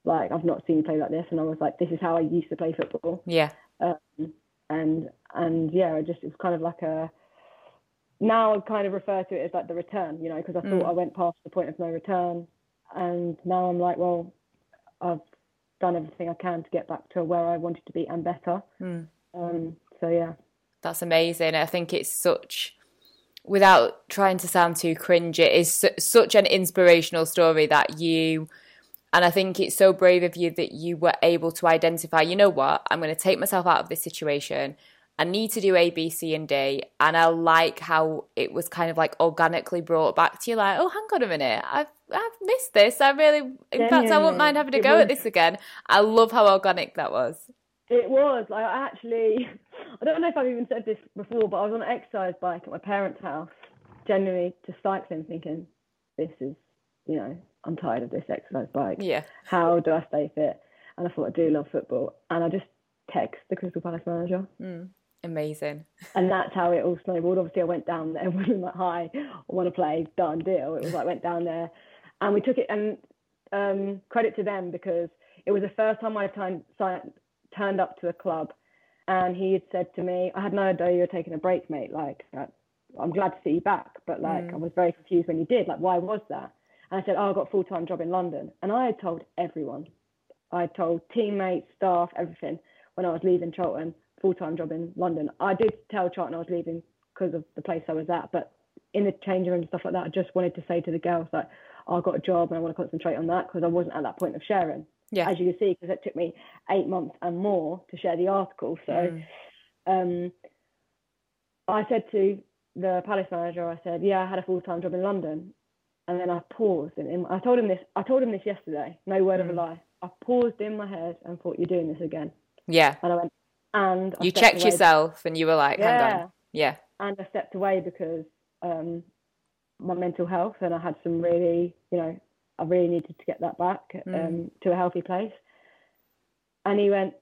Like I've not seen you play like this, and I was like, this is how I used to play football Yeah. Um, and and yeah, I just it was kind of like a now I kind of refer to it as like the return, you know, because I thought mm. I went past the point of no return, and now I'm like, well, I've done everything I can to get back to where I wanted to be and better. Mm. Um, so yeah, That's amazing. I think it's such, without trying to sound too cringe, it is su- such an inspirational story that you, and I think it's so brave of you that you were able to identify, you know what, I'm going to take myself out of this situation. I need to do A, B, C, and D. And I like how it was kind of like organically brought back to you, like, oh, hang on a minute, I've, I've missed this. I really, in fact, I wouldn't mind having a go at this again. I love how organic that was. It was like I actually [LAUGHS] I don't know if I've even said this before, but I was on an exercise bike at my parents' house, genuinely just cycling, thinking, this is you know I'm tired of this exercise bike. Yeah. how do I stay fit? And I thought I do love football, and I just text the Crystal Palace manager, Amazing. [LAUGHS] and that's how it all snowballed. Obviously, I went down there, [LAUGHS] wasn't like, "Hi, I want to play." Done deal. It was like went down there, and we took it. And um, credit to them because it was the first time I turned si- turned up to a club, and he had said to me, "I had no idea you were taking a break, mate. Like, uh, I'm glad to see you back, but like, I was very confused when you did. Like, why was that?" And I said, "Oh, I got a full time job in London," and I had told everyone. I told teammates, staff, everything when I was leaving Charlton, full time job in London. I did tell Charlton I was leaving because of the place I was at, but in the changing room and stuff like that, I just wanted to say to the girls like, oh, I've got a job and I want to concentrate on that because I wasn't at that point of sharing. Yeah. As you can see, because it took me eight months and more to share the article. So um, I said to the Palace manager, I said, yeah, I had a full time job in London. And then I paused and in, I told him this. I told him this yesterday. No word of a lie. I paused in my head and thought, "You're doing this again." Yeah. And I went, and I You checked away- yourself and you were like, hang Yeah. on. Yeah. and I stepped away because um, my mental health, and I had some really, you know, I really needed to get that back um, to a healthy place. And he went,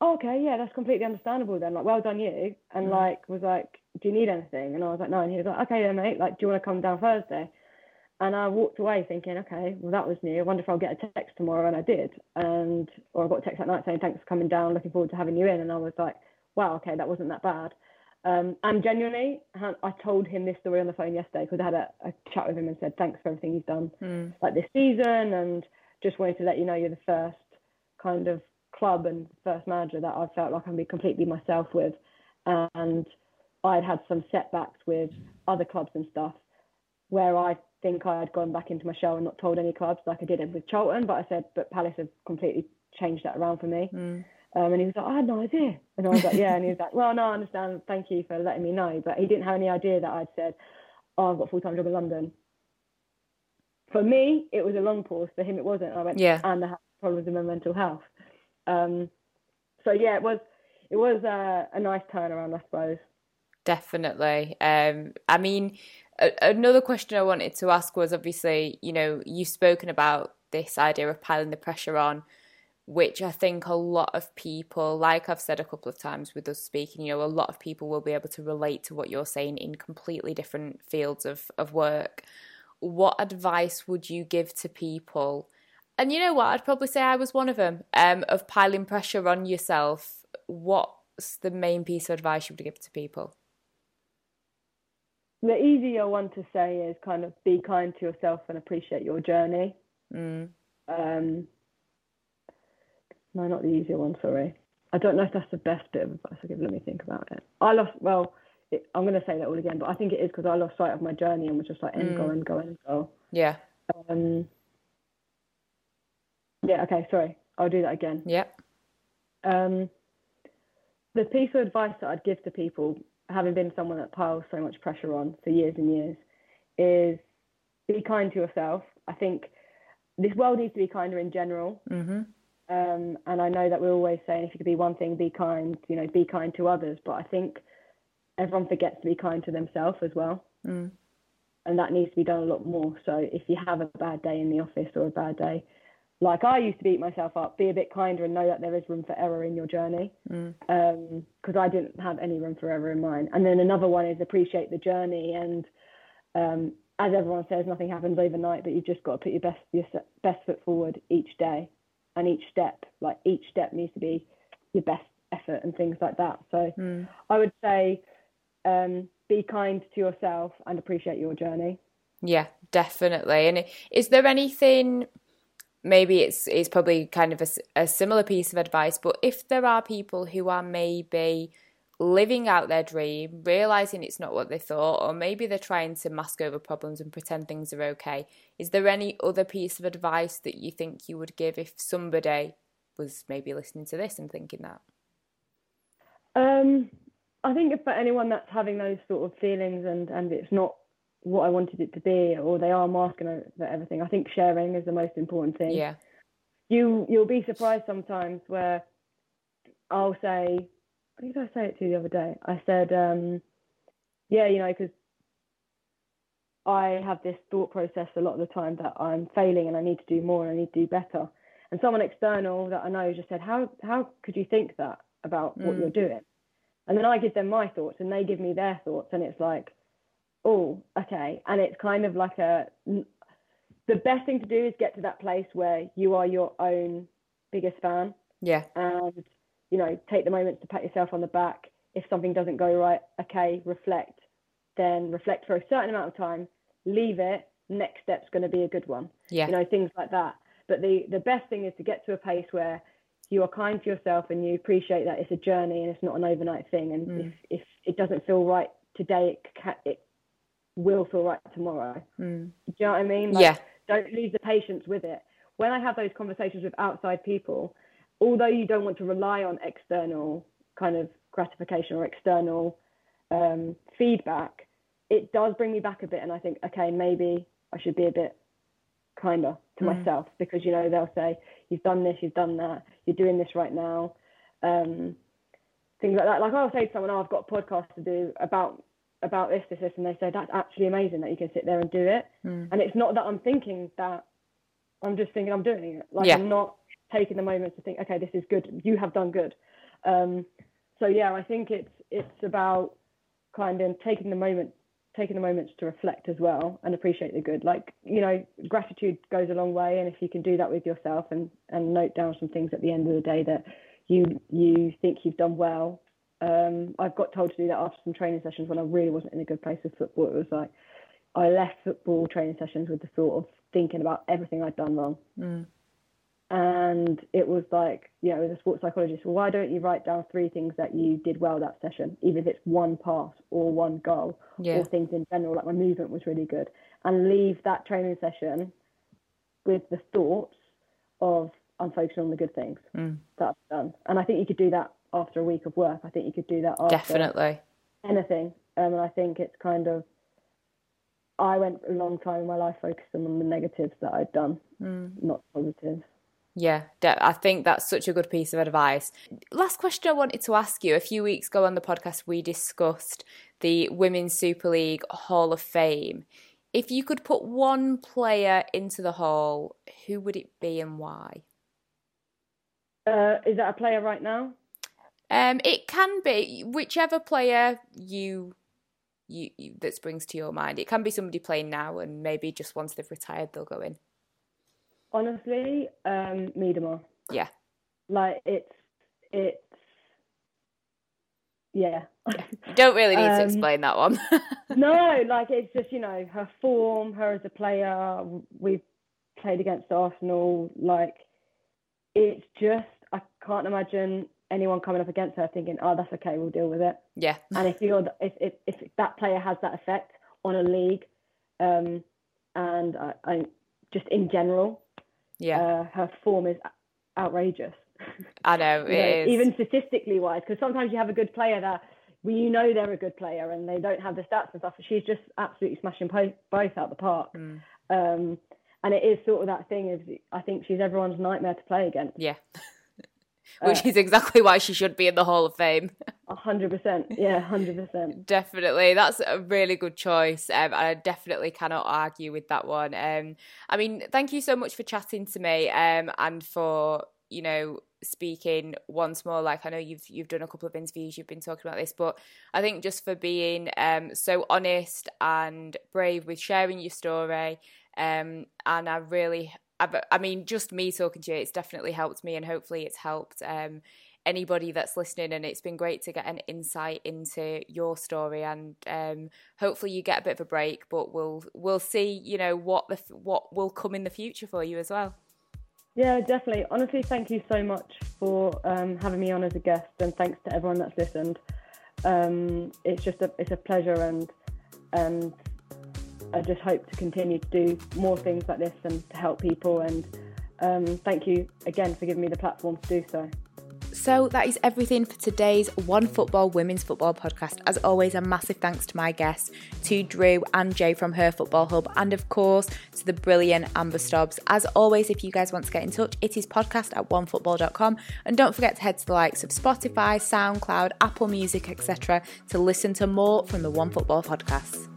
oh, "Okay, yeah, that's completely understandable then. Like, well done you." And like was like, do you need anything? And I was like, no. And he was like, okay, then, mate. Like, do you want to come down Thursday? And I walked away thinking, okay, well, that was new. I wonder if I'll get a text tomorrow. And I did. And, or I got a text that night saying, thanks for coming down. Looking forward to having you in. And I was like, wow, okay, that wasn't that bad. Um, and genuinely, I told him this story on the phone yesterday because I had a, a, chat with him and said, thanks for everything you've done mm. like this season. And just wanted to let you know you're the first kind of club and first manager that I felt like I can be completely myself with. And I'd had some setbacks with other clubs and stuff where I think I had gone back into my shell and not told any clubs like I did it with Charlton, but I said, but Palace have completely changed that around for me. Mm. Um, and he was like, I had no idea. And I was like, yeah. And he was like, well, no, I understand. Thank you for letting me know. But he didn't have any idea that I'd said, oh, I've got a full time job in London. For me, it was a long pause. For him, it wasn't. I went, yeah. And I had problems with my mental health. Um, so yeah, it was it was a, a nice turnaround, I suppose. Definitely. Um, I mean, another question I wanted to ask was obviously, you know, you've spoken about this idea of piling the pressure on, which I think a lot of people, like I've said a couple of times with us speaking, you know, a lot of people will be able to relate to what you're saying in completely different fields of, of work. What advice would you give to people? And you know what? I'd probably say I was one of them, um, of piling pressure on yourself. What's the main piece of advice you would give to people? the easier one to say is kind of be kind to yourself and appreciate your journey. Mm. Um, no, not the easier one. Sorry, I don't know if that's the best bit of advice I give. Let me think about it. I lost. Well, it, I'm going to say that all again, but I think it is because I lost sight of my journey and was just like end mm. go and go and go. Yeah. Um. Yeah. Okay. Sorry. I'll do that again. Yep. Um. The piece of advice that I'd give to people having been someone that piles so much pressure on for years and years, is be kind to yourself. I think this world needs to be kinder in general. Mm-hmm. Um, and I know that we're always saying if you could be one thing, be kind, you know, be kind to others. But I think everyone forgets to be kind to themselves as well. Mm. And that needs to be done a lot more. So if you have a bad day in the office or a bad day, like I used to beat myself up, be a bit kinder and know that there is room for error in your journey. Because mm. um, I didn't have any room for error in mine. And then another one is appreciate the journey. And um, as everyone says, nothing happens overnight, but you've just got to put your best your best foot forward each day, and each step, like each step needs to be your best effort and things like that. So mm. I would say um, be kind to yourself and appreciate your journey. Yeah, definitely. And is there anything? maybe it's it's probably kind of a, a similar piece of advice but if there are people who are maybe living out their dream realizing it's not what they thought or maybe they're trying to mask over problems and pretend things are okay is there any other piece of advice that you think you would give if somebody was maybe listening to this and thinking that um I think for anyone that's having those sort of feelings and and it's not what I wanted it to be, or they are masking over everything. I think sharing is the most important thing. Yeah. You you'll be surprised sometimes where I'll say, what did I say it to the other day? I said, um, yeah, you know, because I have this thought process a lot of the time that I'm failing and I need to do more and I need to do better. And someone external that I know just said, how how could you think that about what mm. you're doing? And then I give them my thoughts and they give me their thoughts, and it's like oh, okay. And it's kind of like a, the best thing to do is get to that place where you are your own biggest fan. Yeah. And, you know, take the moments to pat yourself on the back. If something doesn't go right, okay, reflect. Then reflect for a certain amount of time, leave it. Next step's going to be a good one. Yeah. You know, things like that. But the, the best thing is to get to a place where you are kind to yourself and you appreciate that it's a journey and it's not an overnight thing. And mm. if, if it doesn't feel right today, it, can, it will feel right tomorrow. Mm. Do you know what I mean? Like, yeah. Don't lose the patience with it. When I have those conversations with outside people, although you don't want to rely on external kind of gratification or external um, feedback, it does bring me back a bit. And I think, okay, maybe I should be a bit kinder to mm. myself because, you know, they'll say, you've done this, you've done that, you're doing this right now. Um, things like that. Like I'll say to someone, oh, I've got a podcast to do about about this, this, this, and they say that's actually amazing that you can sit there and do it. Mm. And it's not that I'm thinking that I'm just thinking I'm doing it. Like yeah. I'm not taking the moment to think, okay, this is good. You have done good. Um, so yeah, I think it's it's about kind of taking the moment taking the moments to reflect as well and appreciate the good like you know gratitude goes a long way and if you can do that with yourself and and note down some things at the end of the day that you you think you've done well um, I've got told to do that after some training sessions when I really wasn't in a good place with football. It was like I left football training sessions with the thought of thinking about everything I'd done wrong. Mm. And it was like, you know, as a sports psychologist, well, why don't you write down three things that you did well that session, even if it's one pass or one goal Yeah. or things in general, like my movement was really good, and leave that training session with the thoughts of I'm focusing on the good things Mm. that I've done. And I think you could do that after a week of work. I think you could do that after Definitely. anything. Um, and I think it's kind of, I went a long time in my life focusing on the negatives that I'd done, not positives. Yeah, I think that's such a good piece of advice. Last question I wanted to ask you. A few weeks ago on the podcast, we discussed the Women's Super League Hall of Fame. If you could put one player into the hall, who would it be and why? Uh, is that a player right now? Um, it can be whichever player you, you you that springs to your mind. It can be somebody playing now, and maybe just once they've retired, they'll go in. Honestly, um, Miedema. Yeah, Like it's it's yeah. you don't really need to Um, explain that one. [LAUGHS] no, like it's just you know her form, her as a player. We've played against Arsenal. Like it's just I can't imagine anyone coming up against her thinking, oh, that's okay, we'll deal with it. yeah, And if you're if if, if that player has that effect on a league, um, and I, I just in general, yeah, uh, her form is outrageous. I know [LAUGHS] it You know, is. even statistically wise, because sometimes you have a good player that well, you know they're a good player and they don't have the stats and stuff. She's just absolutely smashing po- both out the park. Mm. Um, and it is sort of that thing is I think she's everyone's nightmare to play against. Yeah. [LAUGHS] Which is exactly why she should be in the Hall of Fame. Hundred percent, yeah, hundred percent. [LAUGHS] Definitely. That's a really good choice. Um, I definitely cannot argue with that one. Um, I mean, thank you so much for chatting to me um, and for, you know, speaking once more. Like I know you've you've done a couple of interviews, you've been talking about this, but I think just for being um, so honest and brave with sharing your story. Um, and I really I've, I mean, just me talking to you, it's definitely helped me, and hopefully, it's helped um, anybody that's listening. And it's been great to get an insight into your story, and um, hopefully, you get a bit of a break. But we'll we'll see, you know, what the what will come in the future for you as well. Yeah, definitely. Honestly, thank you so much for um, having me on as a guest, and thanks to everyone that's listened. Um, it's just a it's a pleasure, and and I just hope to continue to do more things like this and to help people. And um, thank you again for giving me the platform to do so. So that is everything for today's One Football Women's Football podcast. As always, a massive thanks to my guests, to Drew and Jay from Her Football Hub, and of course to the brilliant Amber Stobbs. As always, if you guys want to get in touch, it is podcast at onefootball.com. And don't forget to head to the likes of Spotify, SoundCloud, Apple Music, etc. to listen to more from the One Football podcast.